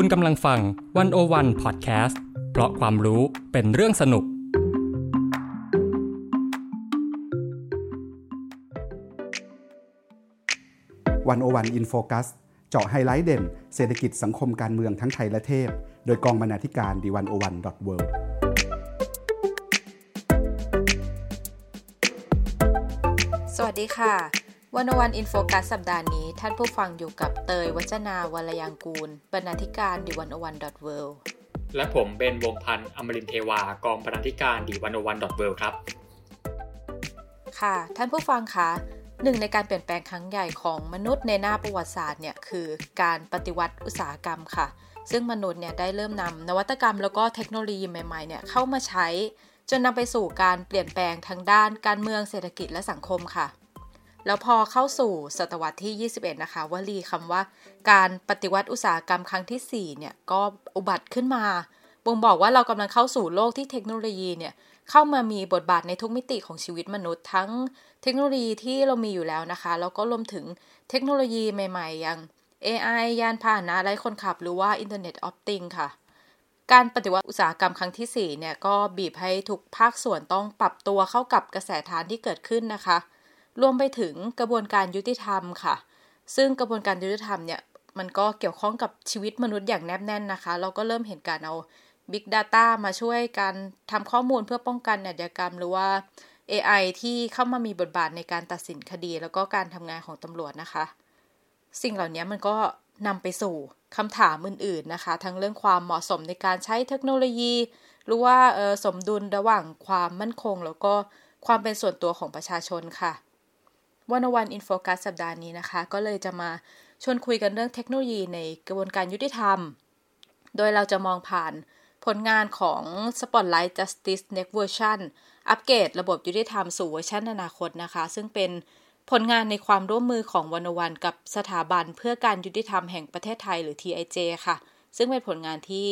คุณกำลังฟัง One-O-One Podcast เพราะความรู้เป็นเรื่องสนุก One-O-One In Focus เจาะไฮไลท์เด่น เศรษฐกิจสังคมการเมืองทั้งไทยและเทศโดยกองบรรณาธิการ The One-O-One dot Worldสวัสดีค่ะ One-O-One In Focus สัปดาห์นี้ ท่านผู้ฟังอยู่กับเตยวจนาวรรลยางกูร บรรณาธิการ The One-O-One dot เวและผมเบนวงพันธ์อมรินทร์เทวากองบรรณาธิการดีวันวันดอทเวครับ ค่ะ ท่านผู้ฟังคะหนึ่งในการเปลี่ยนแปลงครั้งใหญ่ของมนุษย์ในหน้าประวัติศาสตร์เนี่ยคือการปฏิวัติอุตสาหกรรมค่ะ ซึ่งมนุษย์เนี่ยได้เริ่มนำนวัตกรรมแล้วก็เทคโนโลยีใหม่ๆเนี่ยเข้ามาใช้ จนนำไปสู่การเปลี่ยนแปลงทางด้านการเมืองเศรษฐกิจและสังคมค่ะ แล้วพอเข้าสู่ศตวรรษที่ 21 นะคะวลีคำว่า การปฏิวัติอุตสาหกรรมครั้งที่4เนี่ยก็อุบัติขึ้นมาบ่งบอกว่าเรากำลังเข้าสู่โลกที่เทคโนโลยีเนี่ยเข้ามามีบทบาทในทุกมิติของชีวิตมนุษย์ ทั้งเทคโนโลยีที่เรามีอยู่แล้วนะคะแล้วก็รวมถึงเทคโนโลยีใหม่ ๆ อย่าง AI ยานพาหนะไร้คนขับ หรือว่า Internet of Things ค่ะ การปฏิวัติอุตสาหกรรมครั้งที่ 4 เนี่ย ก็บีบให้ทุกภาคส่วนต้องปรับตัวเข้ากับกระแสทานที่เกิดขึ้นนะคะ รวมไปถึงกระบวนการยุติธรรมค่ะ ซึ่งกระบวนการยุติธรรมเนี่ยมันก็เกี่ยวข้องกับชีวิตมนุษย์อย่างแนบแน่นนะคะ เราก็เริ่มเห็นการเอา Big Data มาช่วยการทำข้อมูลเพื่อป้องกันอาชญากรรม หรือว่า AI ที่เข้ามามีบทบาทในการตัดสินคดี แล้วก็การทำงานของตำรวจนะคะ สิ่งเหล่านี้มันก็นำไปสู่คำถามอื่นๆนะคะ ทั้งเรื่องความเหมาะสมในการใช้เทคโนโลยี หรือว่าสมดุลระหว่างความมั่นคง แล้วก็ความเป็นส่วนตัวของประชาชนค่ะ One-O-One In Focus สัปดาห์นี้นะคะ ก็เลยจะมาชวนคุยกันเรื่องเทคโนโลยีในกระบวนการยุติธรรม โดยเราจะมองผ่านผลงานของ Spotlight Justice Next Version อัปเกรดระบบยุติธรรมสู่เวอร์ชันอนาคตนะคะ ซึ่งเป็นผลงานในความร่วมมือของ One-O-One กับสถาบันเพื่อการยุติธรรมแห่งประเทศไทยหรือ TIJ ค่ะ ซึ่งเป็นผลงานที่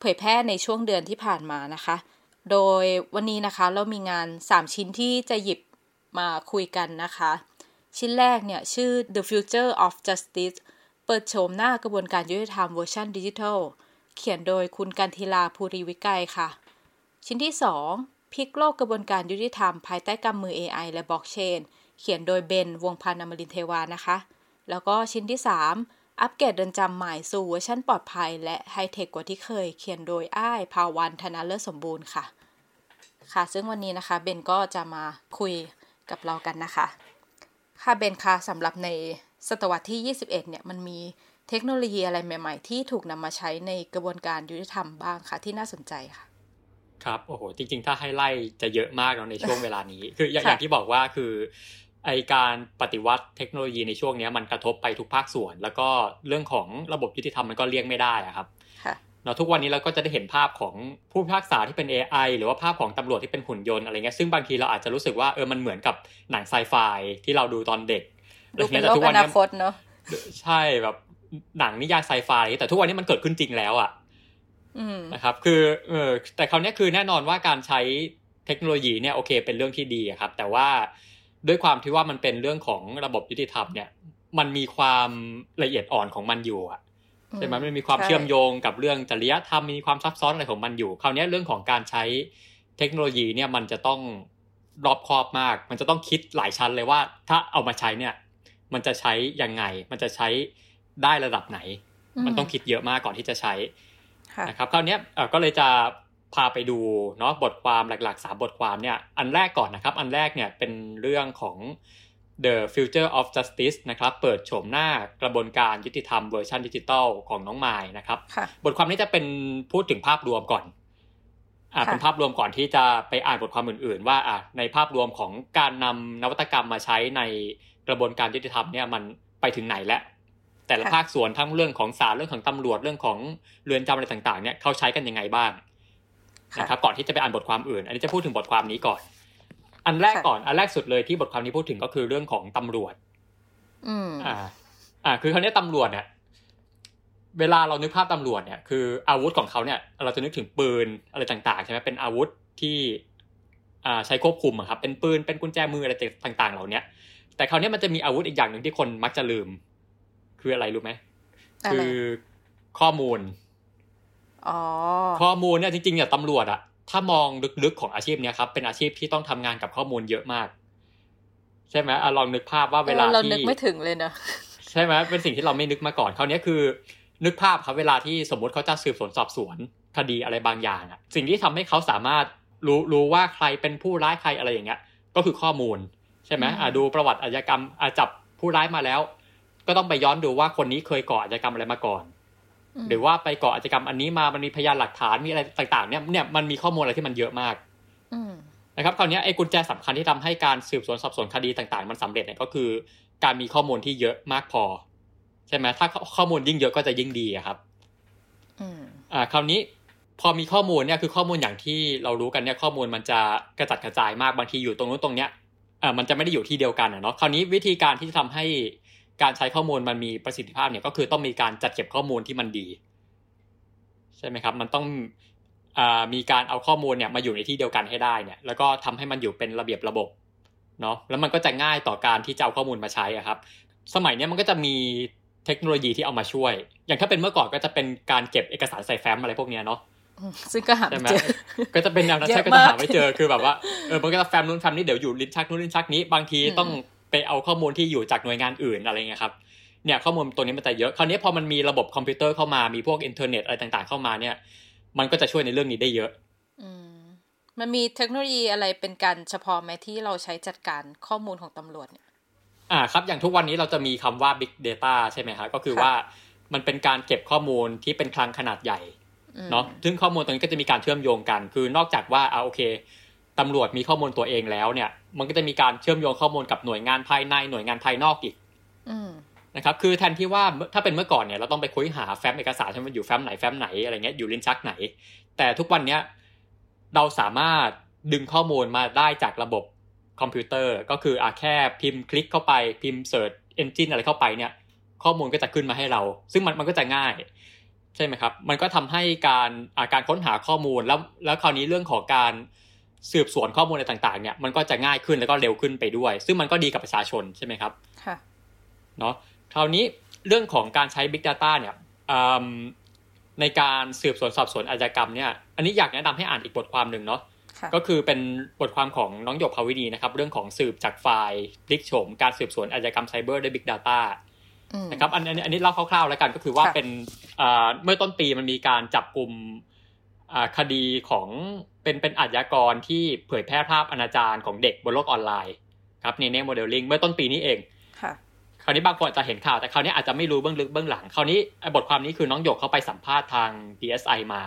เผยแพร่ในช่วงเดือนที่ผ่านมานะคะ โดยวันนี้นะคะเรามีงาน 3 ชิ้นที่จะหยิบมาคุยกันนะคะ ชิ้นแรกเนี่ยชื่อ The Future of Justice เปิดโฉมหน้ากระบวนการยุติธรรมเวอร์ชันดิจิทัล เขียนโดยคุณกานต์ธีราภูริวิกรัยค่ะ ชิ้นที่ 2 พลิกโลกกระบวนการยุติธรรม ภายใต้กำมือ AI และบล็อกเชน เขียนโดยเบน วงพันธ์อมรินเทวานะคะ แล้วก็ชิ้นที่ 3 อัปเกรดเดินจำใหม่สู่เวอร์ชันปลอดภัย และไฮเทคกว่าที่เคย เขียนโดยอ้ายภาวันธนาเลิศสมบูรณ์ค่ะ ค่ะ ซึ่งวันนี้นะคะเบนก็จะมาคุยกับเรากันนะคะ ค่ะเบนค่ะสำหรับในศตวรรษที่ 21 เนี่ยมันมีเทคโนโลยีอะไรใหม่ ๆ ที่ถูกนำมาใช้ในกระบวนการยุติธรรมบ้างคะที่น่าสนใจค่ะ ครับโอ้โหจริง ๆ ถ้าให้ไล่จะเยอะมากเนาะในช่วงเวลานี้ คืออย่างที่บอกว่าคือไอการปฏิวัติเทคโนโลยีในช่วงนี้มันกระทบไปทุกภาคส่วน แล้วก็เรื่องของระบบยุติธรรมมันก็เลี่ยงไม่ได้อะครับเนาะทุกวันนี้เราก็จะได้เห็นภาพของผู้พิพากษาที่เป็น AI หรือว่าภาพของตำรวจที่เป็นหุ่นยนต์อะไรเงี้ยซึ่งบางทีเราอาจจะรู้สึกว่าเออมันเหมือนกับหนังไซไฟที่เราดูตอนเด็กดูเป็นโลกอนาคตเนาะใช่แบบหนังนิยายไซไฟแต่ทุกวันนี้มันเกิดขึ้นจริงแล้วอะ่ะนะครับ คือเออแต่คราวนี้คือแน่นอนว่าการใช้เทคโนโลยีเนี่ยโอเค เป็นเรื่องที่ดีครับ แต่ว่าด้วยความที่ว่ามันเป็นเรื่องของระบบยุติธรรมเนี่ย มันมีความละเอียดอ่อนของมันอยู่อะ ใช่ไหมมันมีความเชื่อมโยงกับเรื่องจริยธรรมมีความซับซ้อนอะไรของมันอยู่ คราวนี้เรื่องของการใช้เทคโนโลยีเนี่ยมันจะต้องรอบคอบมาก มันจะต้องคิดหลายชั้นเลยว่า ถ้าเอามาใช้เนี่ย มันจะใช้ยังไง มันจะใช้ได้ระดับไหน มันต้องคิดเยอะมากก่อนที่จะใช้นะครับคราวนี้ก็เลยจะพาไปดูเนาะบทความหลักๆสามบทความเนี่ย อันแรกก่อนนะครับ อันแรกเนี่ยเป็นเรื่องของ The Future of Justice นะครับ เปิดโฉมหน้ากระบวนการยุติธรรมเวอร์ชันดิจิตอลของน้องไม้นะครับ บทความนี้จะเป็นพูดถึงภาพรวมก่อนอ่าเป็นภาพรวมก่อนที่จะไปอ่านบทความอื่น ๆ ว่าอ่าในภาพรวมของการนำนวัตกรรมมาใช้ในกระบวนการยุติธรรมเนี่ยมันไปถึงไหนแล้ว แต่ละภาคส่วนทั้งเรื่องของศาลเรื่องของตำรวจเรื่องของเรือนจำอะไรต่าง ๆ เนี่ยเขาใช้กันยังไงบ้างนะครับก่อนที่จะไปอ่านบทความอื่น อันนี้จะพูดถึงบทความนี้ก่อน อันแรกก่อนอันแรกสุดเลยที่บทความนี้พูดถึงก็คือเรื่องของตำรวจ อืมอ่า อ่า คือคราวนี้ตำรวจเนี่ยเวลาเรานึกภาพตำรวจเนี่ยคืออาวุธของเขาเนี่ย เราจะนึกถึงปืนอะไรต่างๆใช่ไหมเป็นอาวุธที่อ่าใช้ควบคุมอะครับ เป็นปืนเป็นกุญแจมืออะไรต่าง ๆ เหล่านี้แต่คราวนี้มันจะมีอาวุธอีกอย่างหนึ่งที่คนมักจะลืม คืออะไรรู้ไหมคือข้อมูลข้อมูลเนี่ยจริงๆเนี่ยตำรวจอะ ถ้ามองลึกๆของอาชีพเนี้ยครับ เป็นอาชีพที่ต้องทำงานกับข้อมูลเยอะมาก ใช่ไหมอลองนึกภาพว่าเวลาที่เรานึกไม่ถึงเลยเนอะใช่ไหมเป็นสิ่งที่เราไม่นึกมาก่อนคราวนี้คือ นึกภาพครับเวลาที่สมมติเขาจะสืบสวนสอบสวนคดีอะไรบางอย่างอะสิ่งที่ทำให้เขาสามารถรู้รู้ว่าใครเป็นผู้ร้ายใครอะไรอย่างเงี้ย ก็คือข้อมูล ใช่ไหมอ่าดูประวัติอาชญากรรมอาจับผู้ร้ายมาแล้ว ก็ต้องไปย้อนดูว่าคนนี้เคยก่ออาชญากรรมอะไรมาก่อน หรือว่าไปก่ออาชญากรรมอันนี้มามันมีพยานหลักฐานมีอะไรต่างๆเนี่ยเนี่ยมันมีข้อมูลอะไรที่มันเยอะมากนะครับคราวนี้ไอ้กุญแจสำคัญที่ทำให้การสืบสวนสอบสวนคดีต่างๆ มันสำเร็จเนี่ยก็คือ การมีข้อมูลที่เยอะมากพอ ใช่ไหมถ้าข้อมูลยิ่งเยอะก็จะยิ่งดีครับอ่าคราวนี้พอมีข้อมูลเนี่ยคือข้อมูลอย่างที่เรารู้กันเนี่ยข้อมูลมันจะกระจัดกระจายมากบางทีอยู่ตรงนู้นตรงเนี้ยอ่ามันจะไม่ได้อยู่ที่เดียวกันเนาะคราวนี้วิธีการที่จะทำให้ การใช้ข้อมูลมันมีประสิทธิภาพเนี่ยก็คือต้องมีการจัดเก็บข้อมูลที่มันดี ใช่ไหมครับ มันต้องอมีการเอาข้อมูลเนี่ยมาอยู่ในที่เดียวกันให้ได้เนี่ย แล้วก็ทำให้มันอยู่เป็นระเบียบระบบเนาะแล้วมันก็จะง่ายต่อการที่จะเอาข้อมูลมาใช้อะครับ สมัยนี้มันก็จะมีเทคโนโลยีที่เอามาช่วย อย่างถ้าเป็นเมื่อก่อนก็จะเป็นการเก็บเอกสารใส่แฟ้มอะไรพวกนี้เนาะซึ่งก็หาไม่เจอ ก็จะเป็นแนวนั้นใช่ก็จะหาไม่เจอ คือแบบว่า เออ มันก็จะแฟ้มนู้นแฟ้มนี้เดี๋ยวอยู่ลิ้นชักนู้นลิ้นชักนี้ บางทีต้อง ไปเอาข้อมูลที่อยู่จากหน่วยงานอื่นอะไรเงี้ยครับเนี่ยข้อมูลตัวนี้มันจะเยอะคราวนี้พอมันมีระบบคอมพิวเตอร์เข้ามามีพวกอินเทอร์เน็ตอะไรต่างๆเข้ามาเนี่ย มันก็จะช่วยในเรื่องนี้ได้เยอะอืมมันมีเทคโนโลยีอะไรเป็นการเฉพาะไหมที่เราใช้จัดการข้อมูลของตำรวจเนี่ยอ่าครับ อย่างทุกวันนี้เราจะมีคำว่า Big Data ใช่ไหมครับก็คือว่ามันเป็นการเก็บข้อมูลที่เป็นคลังขนาดใหญ่เนาะซึ่งข้อมูลตรงนี้ก็จะมีการเชื่อมโยงกัน คือนอกจากว่าเอาโอเค ตำรวจมีข้อมูลตัวเองแล้วเนี่ย มันก็จะมีการเชื่อมโยงข้อมูลกับหน่วยงานภายในหน่วยงานภายนอกอีกนะครับ คือแทนที่ว่าถ้าเป็นเมื่อก่อนเนี่ยเราต้องไปค้นหาแฟ้มเอกสารใช่ไหมอยู่แฟ้มไหนแฟ้มไหนอะไรเงี้ยอยู่ลิ้นชักไหน แต่ทุกวันเนี้ยเราสามารถดึงข้อมูลมาได้จากระบบคอมพิวเตอร์ ก็คืออะแค่พิมพ์คลิกเข้าไปพิมพ์ search engine อะไรเข้าไปเนี่ย ข้อมูลก็จะขึ้นมาให้เรา ซึ่งมันมันก็จะง่าย ใช่ไหมครับ มันก็ทำให้การการค้นหาข้อมูลแล้วแล้วคราวนี้เรื่องของการ สืบสวนข้อมูลอะไรต่างๆเนี่ยมันก็จะง่ายขึ้นแล้วก็เร็วขึ้นไปด้วย ซึ่งมันก็ดีกับประชาชนใช่ไหมครับค่ะเนาะคราวนี้เรื่องของการใช้ Big Data เนี่ยในการสืบสวนสอบสวนอาชญากรรมเนี่ยอันนี้อยากแนะนำให้อ่านอีกบทความหนึ่งเนาะก็คือเป็นบทความของน้องหยกภาวินีนะครับ เรื่องของสืบจากไฟล์พลิกโฉมการสืบสวนอาชญากรรมไซเบอร์ด้วย Big Data นะครับอันอันนี้เล่าคร่าวๆแล้วกันก็คือว่าเป็นเมื่อต้นปีมันมีการจับกลุ่ม คดีของเป็นเป็นอาชญากรที่เผยแพร่ภาพอนาจารของเด็กบนโลกออนไลน์ครับในเนเน่โมเดลลิ่งเมื่อต้นปีนี้เองคราวนี้บางคนจะเห็นข่าวแต่คราวนี้อาจจะไม่รู้เบื้องลึกเบื้องหลังคราวนี้บทความนี้คือน้องหยกเขาไปสัมภาษณ์ทาง DSI มา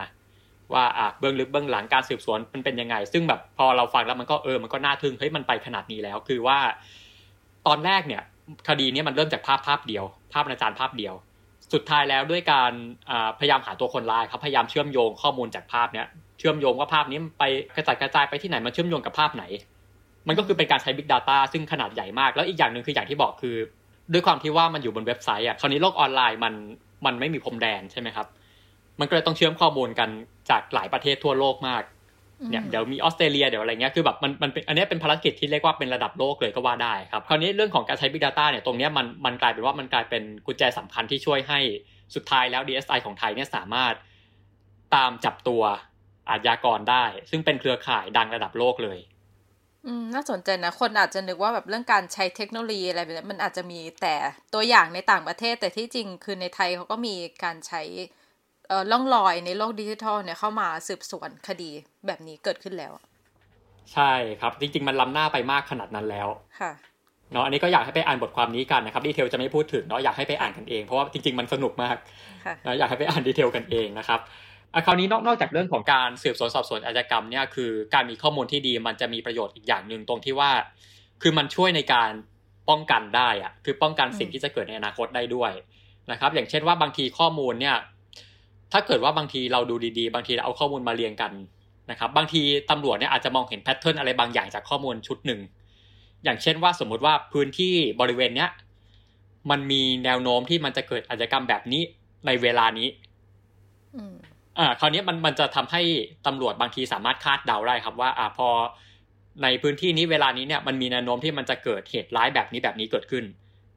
ว่าอะเบื้องลึกเบื้องหลังการสืบสวนมันเป็นยังไง ซึ่งแบบพอเราฟังแล้วมันก็เออมันก็น่าทึ่งเฮ้ยมันไปขนาดนี้แล้ว คือว่า ตอนแรกเนี่ย คดีนี้มันเริ่มจากภาพภาพเดียว ภาพอาจารย์ภาพเดียว สุดท้ายแล้วด้วยการพยายามหาตัวคนร้ายครับพยายามเชื่อมโยงข้อมูลจากภาพเนี้ยเชื่อมโยงว่าภาพนี้ไปกระจายกระจายไปที่ไหนมันเชื่อมโยงกับภาพไหน มันก็คือเป็นการใช้ Big Data ซึ่งขนาดใหญ่มาก แล้วอีกอย่างหนึ่งคืออย่างที่บอกคือ ด้วยความที่ว่ามันอยู่บนเว็บไซต์อะคราวนี้โลกออนไลน์มันมันไม่มีพรมแดนใช่ไหมครับ มันก็เลยต้องเชื่อมข้อมูลกันจากหลายประเทศทั่วโลกมาก เนี่ยเดี๋ยวมีออสเตรเลียเดี๋ยวอะไรเงี้ยคือแบบมันมันเป็นอันนี้เป็นภารกิจที่เรียกว่าเป็นระดับโลกเลยก็ว่าได้ครับคราวนี้เรื่องของการใช้ Big Data เนี่ยตรงนี้มันมันกลายเป็นว่ามันกลายเป็นกุญแจสำคัญที่ช่วยให้สุดท้ายแล้ว DSI ของไทยเนี่ยสามารถตามจับตัวอาชญากรได้ ซึ่งเป็นเครือข่ายดังระดับโลกเลยอืมน่าสนใจนะ คนอาจจะนึกว่าแบบเรื่องการใช้เทคโนโลยีอะไรแบบนี้มันอาจจะมีแต่ตัวอย่างในต่างประเทศ แต่ที่จริงคือในไทยเขาก็มีการใช้ ล่องลอยในโลกดิจิทัลเนี่ยเข้ามาสืบสวนคดีแบบนี้เกิดขึ้นแล้ว ใช่ครับจริงๆ มันล้ำหน้าไปมากขนาดนั้นแล้วค่ะเนาะอันนี้ก็อยากให้ไปอ่านบทความนี้กันนะครับดีเทลจะไม่พูดถึงเนาะอยากให้ไปอ่านกันเองเพราะว่าจริงๆมันสนุกมากนะอยากให้ไปอ่าน detail กันเองนะครับคราวนี้นอกนอกจากเรื่องของการสืบสวนสอบสวนอาชญากรรมเนี่ยคือการมีข้อมูลที่ดีมันจะมีประโยชน์อีกอย่างหนึ่งตรงที่ว่า คือมันช่วยในการป้องกันได้อะคือป้องกันสิ่งที่จะเกิดในอนาคตได้ด้วยนะครับ อย่างเช่นว่าบางทีข้อมูลเนี่ย ถ้าเกิดว่าบางทีเราดูดีๆ บางทีเราเอาข้อมูลมาเรียงกันนะครับ บางทีตำรวจเนี่ยอาจจะมองเห็น pattern อะไรบางอย่างจากข้อมูลชุดหนึ่ง อย่างเช่นว่าสมมุติว่าพื้นที่บริเวณเนี้ยมันมีแนวโน้มที่มันจะเกิดอาชญากรรมแบบนี้ในเวลานี้อ่าคราวนี้มันมันจะทำให้ตำรวจบางทีสามารถคาดเดาได้ครับว่า อ่าพอในพื้นที่นี้เวลานี้เนี่ยมันมีแนวโน้มที่มันจะเกิดเหตุร้ายแบบนี้แบบนี้เกิดขึ้น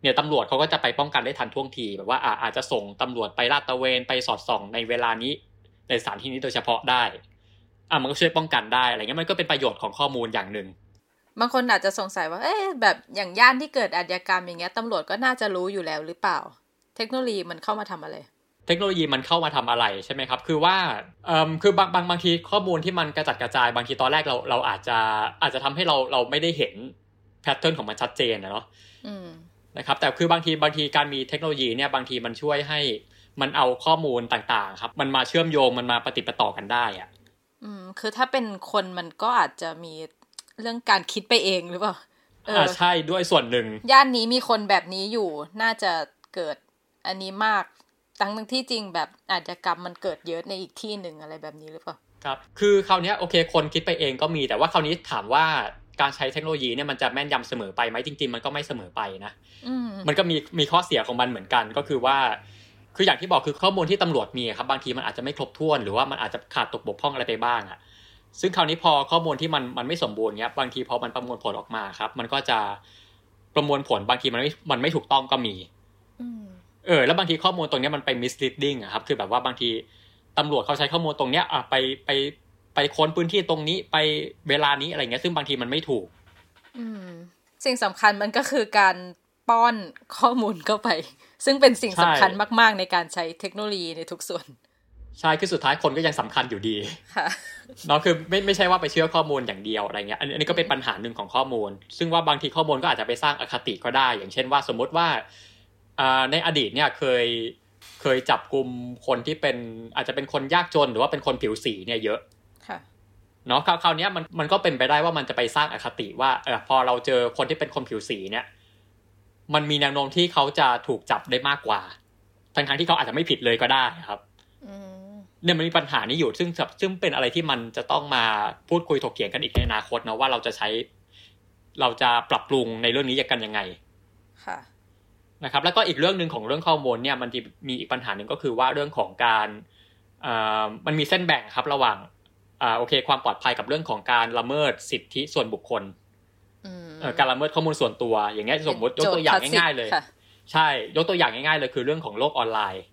เนี่ยตำรวจเขาก็จะไปป้องกันได้ทันท่วงทีแบบว่าอาจจะส่งตำรวจไปลาดตระเวนไปสอดส่องในเวลานี้ในสถานที่นี้โดยเฉพาะได้อะมันก็ช่วยป้องกันได้อะไรเงี้ยมันก็เป็นประโยชน์ของข้อมูลอย่างหนึ่งบางคนอาจจะสงสัยว่า เอ๊ะแบบอย่างย่านที่เกิดอาชญากรรมอย่างเงี้ยตำรวจก็น่าจะรู้อยู่แล้วหรือเปล่า เทคโนโลยีมันเข้ามาทำอะไร เทคโนโลยีมันเข้ามาทำอะไรใช่ไหมครับ คือว่าเอ่อคือบางบางบางทีข้อมูลที่มันกระจัดกระจายบางทีตอนแรกเราเราอาจจะอาจจะทำให้เราเราไม่ได้เห็นแพทเทิร์นของมันชัดเจนนะเนาะ นะครับแต่คือบางทีบางทีการมีเทคโนโลยีเนี่ยบางทีมันช่วยให้มันเอาข้อมูลต่างๆ ครับ มันมาเชื่อมโยงมันมาปฏิปต่อกันได้อะอืมคือถ้าเป็นคนมันก็อาจจะมีเรื่องการคิดไปเองหรือเปล่าเออใช่ด้วยส่วนหนึ่ง ย่านนี้มีคนแบบนี้อยู่น่าจะเกิดอันนี้มากทั้งทั้งที่จริงแบบอาจจะกรรมมันเกิดเยอะในอีกที่หนึ่งอะไรแบบนี้หรือเปล่าครับ คือคราวนี้โอเคคนคิดไปเองก็มีแต่ว่าคราวนี้ถามว่า การใช้เทคโนโลยีเนี่ยมันจะแม่นยำเสมอไปไหมจริง ๆ มันก็ไม่เสมอไปนะมันก็มีมีข้อเสียของมันเหมือนกันก็คือว่า คืออย่างที่บอกคือข้อมูลที่ตำรวจมีครับบางทีมันอาจจะไม่ครบถ้วนหรือว่ามันอาจจะขาดตกบกพร่องอะไรไปบ้างอะซึ่งคราวนี้พอข้อมูลที่มันมันไม่สมบูรณ์เนี้ยบางทีพอมันประมวลผลออกมาครับ มันก็จะประมวลผลบางทีมันไม่มันไม่ถูกต้องก็มีเออแล้วบางทีข้อมูลตรงนี้มันไป misleading อะครับ คือแบบว่าบางทีตำรวจเขาใช้ข้อมูลตรงเนี้ยอะไปไป ไปค้นพื้นที่ตรงนี้ไปเวลานี้อะไรเงี้ยซึ่งบางทีมันไม่ถูก อืม สิ่งสำคัญมันก็คือการป้อนข้อมูลเข้าไป ซึ่งเป็นสิ่งสำคัญมาก ๆ ในการใช้เทคโนโลยีในทุกส่วน ใช่คือสุดท้ายคนก็ยังสำคัญอยู่ดีเนาะคือไม่ไม่ใช่ว่าไปเชื่อข้อมูลอย่างเดียวอะไรเงี้ย อันนี้ก็เป็นปัญหาหนึ่งของข้อมูล ซึ่งว่าบางทีข้อมูลก็อาจจะไปสร้างอคติก็ได้ อย่างเช่นว่าสมมุติว่าในอดีตเนี่ยเคยเคยจับกลุ่มคนที่เป็นอาจจะเป็นคนยากจนหรือว่าเป็นคนผิวสีเนี่ยเยอะ เนาะคราวนี้มันมันก็เป็นไปได้ว่ามันจะไปสร้างอคติว่าเออพอเราเจอคนที่เป็นคนผิวสีเนี่ย มันมีแนวโน้มที่เขาจะถูกจับได้มากกว่า ทั้งทั้งที่เขาอาจจะไม่ผิดเลยก็ได้ครับเนี่ยมันมีปัญหานี้อยู่ซึ่งซึ่งเป็นอะไรที่มันจะต้องมาพูดคุยถกเถียงกันอีกในอนาคตนะว่าเราจะใช้ เราจะปรับปรุงในเรื่องนี้กันยังไง ค่ะ นะครับ แล้วก็อีกเรื่องหนึ่งของเรื่องข้อมูลเนี่ย มันมีอีกปัญหาหนึ่งก็คือว่าเรื่องของการมันมีเส้นแบ่งครับระหว่าง โอเค ความปลอดภัยกับเรื่องของการละเมิดสิทธิส่วนบุคคลการละเมิดข้อมูลส่วนตัวอย่างเงี้ยสมมติยกตัวอย่างง่ายๆเลย ใช่ ยกตัวอย่างง่ายๆเลยคือเรื่องของโลกออนไลน์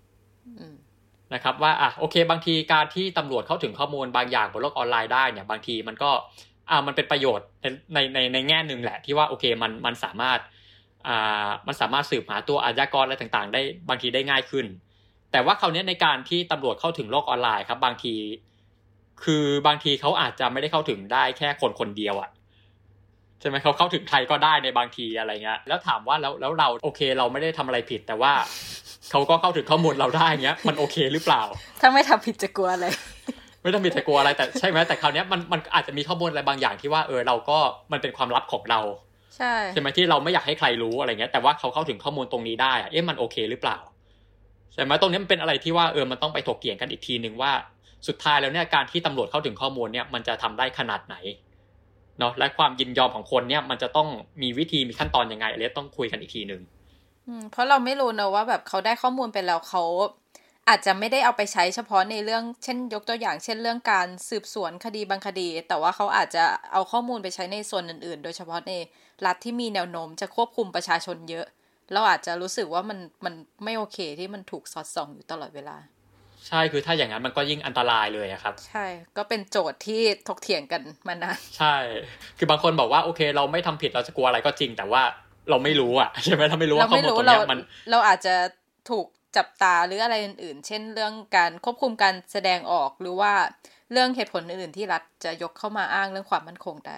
นะครับว่าอะโอเค บางทีการที่ตำรวจเข้าถึงข้อมูลบางอย่างบนโลกออนไลน์ได้เนี่ย บางทีมันก็อ่ามันเป็นประโยชน์ในในในแง่หนึ่งแหละ ที่ว่าโอเคมันมันสามารถอ่ามันสามารถสืบหาตัวอาชญากรอะไรต่างๆ ได้บางทีได้ง่ายขึ้น แต่ว่าคราวนี้ในการที่ตำรวจเข้าถึงโลกออนไลน์ครับ บางที คือบางทีเขาอาจจะไม่ได้เข้าถึงได้แค่คนคนเดียวอะใช่ไหมเขาเข้าถึงใครก็ได้ในบางทีอะไรเงี้ยแล้วถามว่าแล้วแล้วเราโอเคเราไม่ได้ทำอะไรผิด แต่ว่าเขาก็เข้าถึงข้อมูลเราได้เงี้ย มันโอเคหรือเปล่า ถ้าไม่ทำผิดจะกลัวอะไรไม่ทำผิดจะกลัวอะไรแต่ใช่ไหมแต่คราวนี้มันมันอาจจะมีข้อมูลอะไรบางอย่างที่ว่าเออเราก็มันเป็นความลับของเรา ใช่ใช่ไหมที่เราไม่อยากให้ใครรู้อะไรเงี้ยแต่ว่าเขาเข้าถึงข้อมูลตรงนี้ได้เอ๊ะมันโอเคหรือเปล่าใช่ไหมตรงนี้มันเป็นอะไรที่ว่าเออมันต้องไปถกเถียงกันอีกทีหนึ่งว่า สุดท้ายแล้วเนี่ยการที่ตำรวจเข้าถึงข้อมูลเนี่ยมันจะทำได้ขนาดไหนเนาะและความยินยอมของคนเนี่ยมันจะต้องมีวิธีมีขั้นตอนยังไงอะไรต้องคุยกันอีกทีหนึ่งเพราะเราไม่รู้นะว่าแบบเขาได้ข้อมูลไปแล้วเขาอาจจะไม่ได้เอาไปใช้เฉพาะในเรื่องเช่น ยกตัวอย่างเช่นเรื่องการสืบสวนคดีบางคดี แต่ว่าเขาอาจจะเอาข้อมูลไปใช้ในส่วนอื่น ๆ โดยเฉพาะในรัฐที่มีแนวโน้มจะควบคุมประชาชนเยอะเราอาจจะรู้สึกว่ามันมันไม่โอเคที่มันถูกสอดส่องอยู่ตลอดเวลา ใช่คือถ้าอย่างนั้นมันก็ยิ่งอันตรายเลยครับ ใช่ ก็เป็นโจทย์ที่ถกเถียงกันมานานใช่ คือบางคนบอกว่าโอเค เราไม่ทำผิดเราจะกลัวอะไรก็จริง แต่ว่าเราไม่รู้อะใช่ไหมถ้าไม่รู้ว่าข้อมูลตรงนี้มัน เราอาจจะถูกจับตาหรืออะไรอื่นๆ เช่นเรื่องการควบคุมการแสดงออกหรือว่าเรื่องเหตุผลอื่นๆที่รัฐจะยกเข้ามาอ้างเรื่องความมั่นคงได้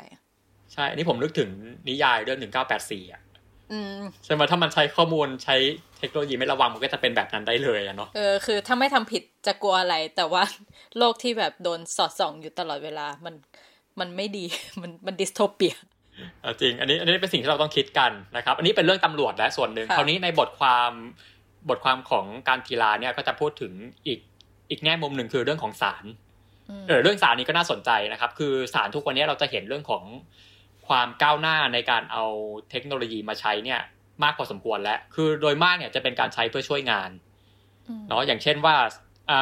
ใช่อันนี้ผมนึกถึงนิยายเรื่องหนึ่งเก้าแปดสี่อะใช่ไหมถ้ามันใช้ข้อมูลใช้เทคโนโลยีไม่ระวังมันก็จะเป็นแบบนั้นได้เลยอะเนาะเออคือถ้าไม่ทำผิดจะกลัวอะไร แต่ว่าโลกที่แบบโดนสอดส่องอยู่ตลอดเวลามันมันไม่ดีมันมันดิสโทเปียจริง อันนี้อันนี้เป็นสิ่งที่เราต้องคิดกันนะครับ อันนี้เป็นเรื่องตำรวจและส่วนหนึ่งคราวนี้ในบทความบทความของการกีฬาเนี่ยก็จะพูดถึงอีกอีกแง่มุมหนึ่งคือเรื่องของศาลเออเรื่องศาลนี้ก็น่าสนใจนะครับ คือศาลทุกวันนี้เราจะเห็นเรื่องของความก้าวหน้าในการเอาเทคโนโลยีมาใช้เนี่ย มากพอสมควรแล้ว คือโดยมากเนี่ยจะเป็นการใช้เพื่อช่วยงานเนาะอย่างเช่นว่า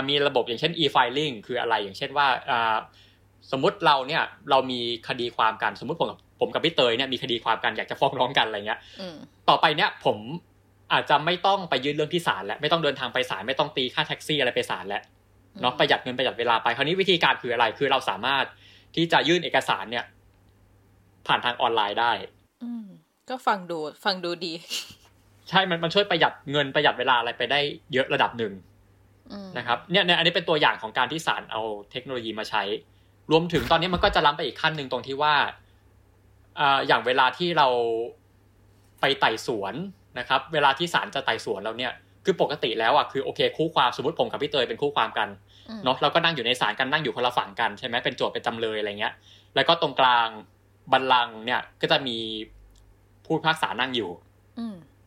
มีระบบอย่างเช่น e-filing คืออะไรอย่างเช่นว่าสมมุติเราเนี่ยเรามีคดีความกันสมมติผมกับผมกับพี่เตยเนี่ยมีคดีความกันอยากจะฟ้องร้องกันอะไรเงี้ยต่อไปเนี่ยผมอาจจะไม่ต้องไปยื่นเรื่องที่ศาลแล้วไม่ต้องเดินทางไปศาลไม่ต้องตีค่าแท็กซี่อะไรไปศาลแล้วเนาะประหยัดเงินประหยัดเวลาไปคราวนี้วิธีการคืออะไร คือเราสามารถที่จะยื่นเอกสารเนี่ย ผ่านทางออนไลน์ได้อืม ก็ฟังดูฟังดูดี ใช่มันมันช่วยประหยัดเงินประหยัดเวลาอะไรไปได้เยอะระดับหนึ่งนะครับเนี่ยเนี่ยอันนี้เป็นตัวอย่างของการที่ศาลเอาเทคโนโลยีมาใช้ รวมถึงตอนนี้มันก็จะล้ำไปอีกขั้นหนึ่งตรงที่ว่าอ่าอย่างเวลาที่เราไปไต่สวนนะครับ เวลาที่ศาลจะไต่สวนเราเนี่ยคือปกติแล้วอะคือโอเคคู่ความสมมติผมกับพี่เตยเป็นคู่ความกันเนาะเราก็นั่งอยู่ในศาลกันนั่งอยู่คนละฝั่งกันใช่ไหมเป็นโจทย์เป็นจำเลยอะไรเงี้ย แล้วก็ตรงกลางบัลลังก์เนี่ยก็จะมี ผู้พิพากษานั่งอยู่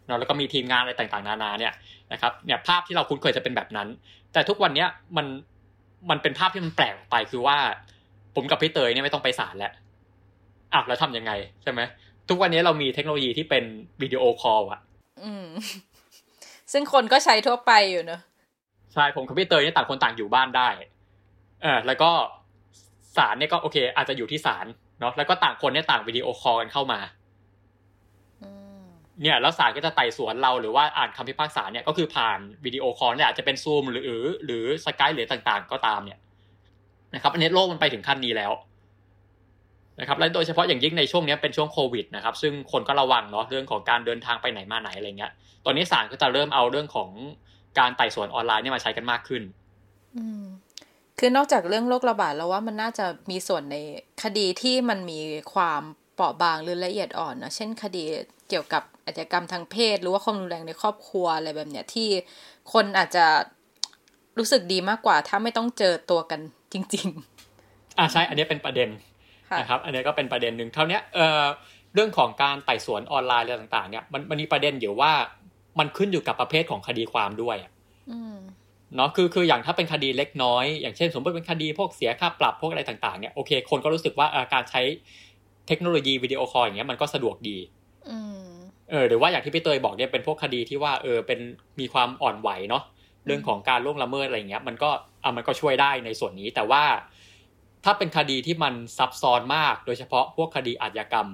เนาะแล้วก็มีทีมงานอะไรต่างๆ นานาเนี่ยนะครับเนี่ยภาพที่เราคุ้นเคยจะเป็นแบบนั้น แต่ทุกวันเนี้ยมันมันเป็นภาพที่มันแปลกไปคือว่า ผมกับพี่เตยเนี่ยไม่ต้องไปศาลแล้วอะแล้วทำยังไงใช่ไหมทุกวันนี้เรามีเทคโนโลยีที่เป็นวิดีโอคอลอะอืมซึ่งคนก็ใช้ทั่วไปอยู่เนอะใช่ผมกับพี่เตยเนี่ยต่างคนต่างอยู่บ้านได้เออแล้วก็ศาลเนี่ยก็โอเค อาจจะอยู่ที่ศาลเนาะแล้วก็ต่างคนเนี่ยต่างวิดีโอคอลกันเข้ามา เนี่ยแล้วศาลก็จะไต่สวนเราหรือว่าอ่านคำพิพากษาเนี่ยก็คือผ่านวิดีโอคอลเนี่ยอาจจะเป็นซูมหรือ หรือ Skype หรือต่างๆ ก็ตามเนี่ยนะครับอันนี้โลกมันไปถึงขั้นนี้แล้วนะครับและโดยเฉพาะอย่างยิ่งในช่วงนี้เป็นช่วงโควิดนะครับ ซึ่งคนก็ระวังเนาะเรื่องของการเดินทางไปไหนมาไหนอะไรเงี้ย ตอนนี้ศาลก็จะเริ่มเอาเรื่องของการไต่สวนออนไลน์เนี่ยมาใช้กันมากขึ้น อืมคือนอกจากเรื่องโรคระบาดแล้วว่ามันน่าจะมีส่วนในคดีที่มันมีความ เปราะบางหรือละเอียดอ่อนนะเช่นคดีเกี่ยวกับอาชญากรรมทางเพศ หรือว่าความรุนแรงในครอบครัวอะไรแบบเนี้ยที่คนอาจจะรู้สึกดีมากกว่า ถ้าไม่ต้องเจอตัวกันจริง ๆ อ่าใช่ อันนี้เป็นประเด็นนะครับ อันนี้ก็เป็นประเด็นหนึ่งเท่านี้เอ่อเรื่องของการไต่สวนออนไลน์อะไรต่างๆ เนี่ยมันมันมีประเด็นอยู่ว่ามันขึ้นอยู่กับประเภทของคดีความด้วยเนาะคือคืออย่างถ้าเป็นคดีเล็กน้อย อย่างเช่น สมมติเป็นคดีพวกเสียค่าปรับพวกอะไรต่างๆเนี่ยโอเคคนก็รู้สึกว่าการใช้ เทคโนโลยีวิดีโอคอลอย่างเงี้ยมันก็สะดวกดีเออหรือว่าอย่างที่พี่เตยบอกเนี่ยเป็นพวกคดีที่ว่าเออเป็นมีความอ่อนไหวเนาะเรื่องของการล่วงละเมิดอะไรเงี้ย มันก็อะมันก็ช่วยได้ในส่วนนี้ แต่ว่าถ้าเป็นคดีที่มันซับซ้อนมาก โดยเฉพาะพวกคดีอาชญากรรม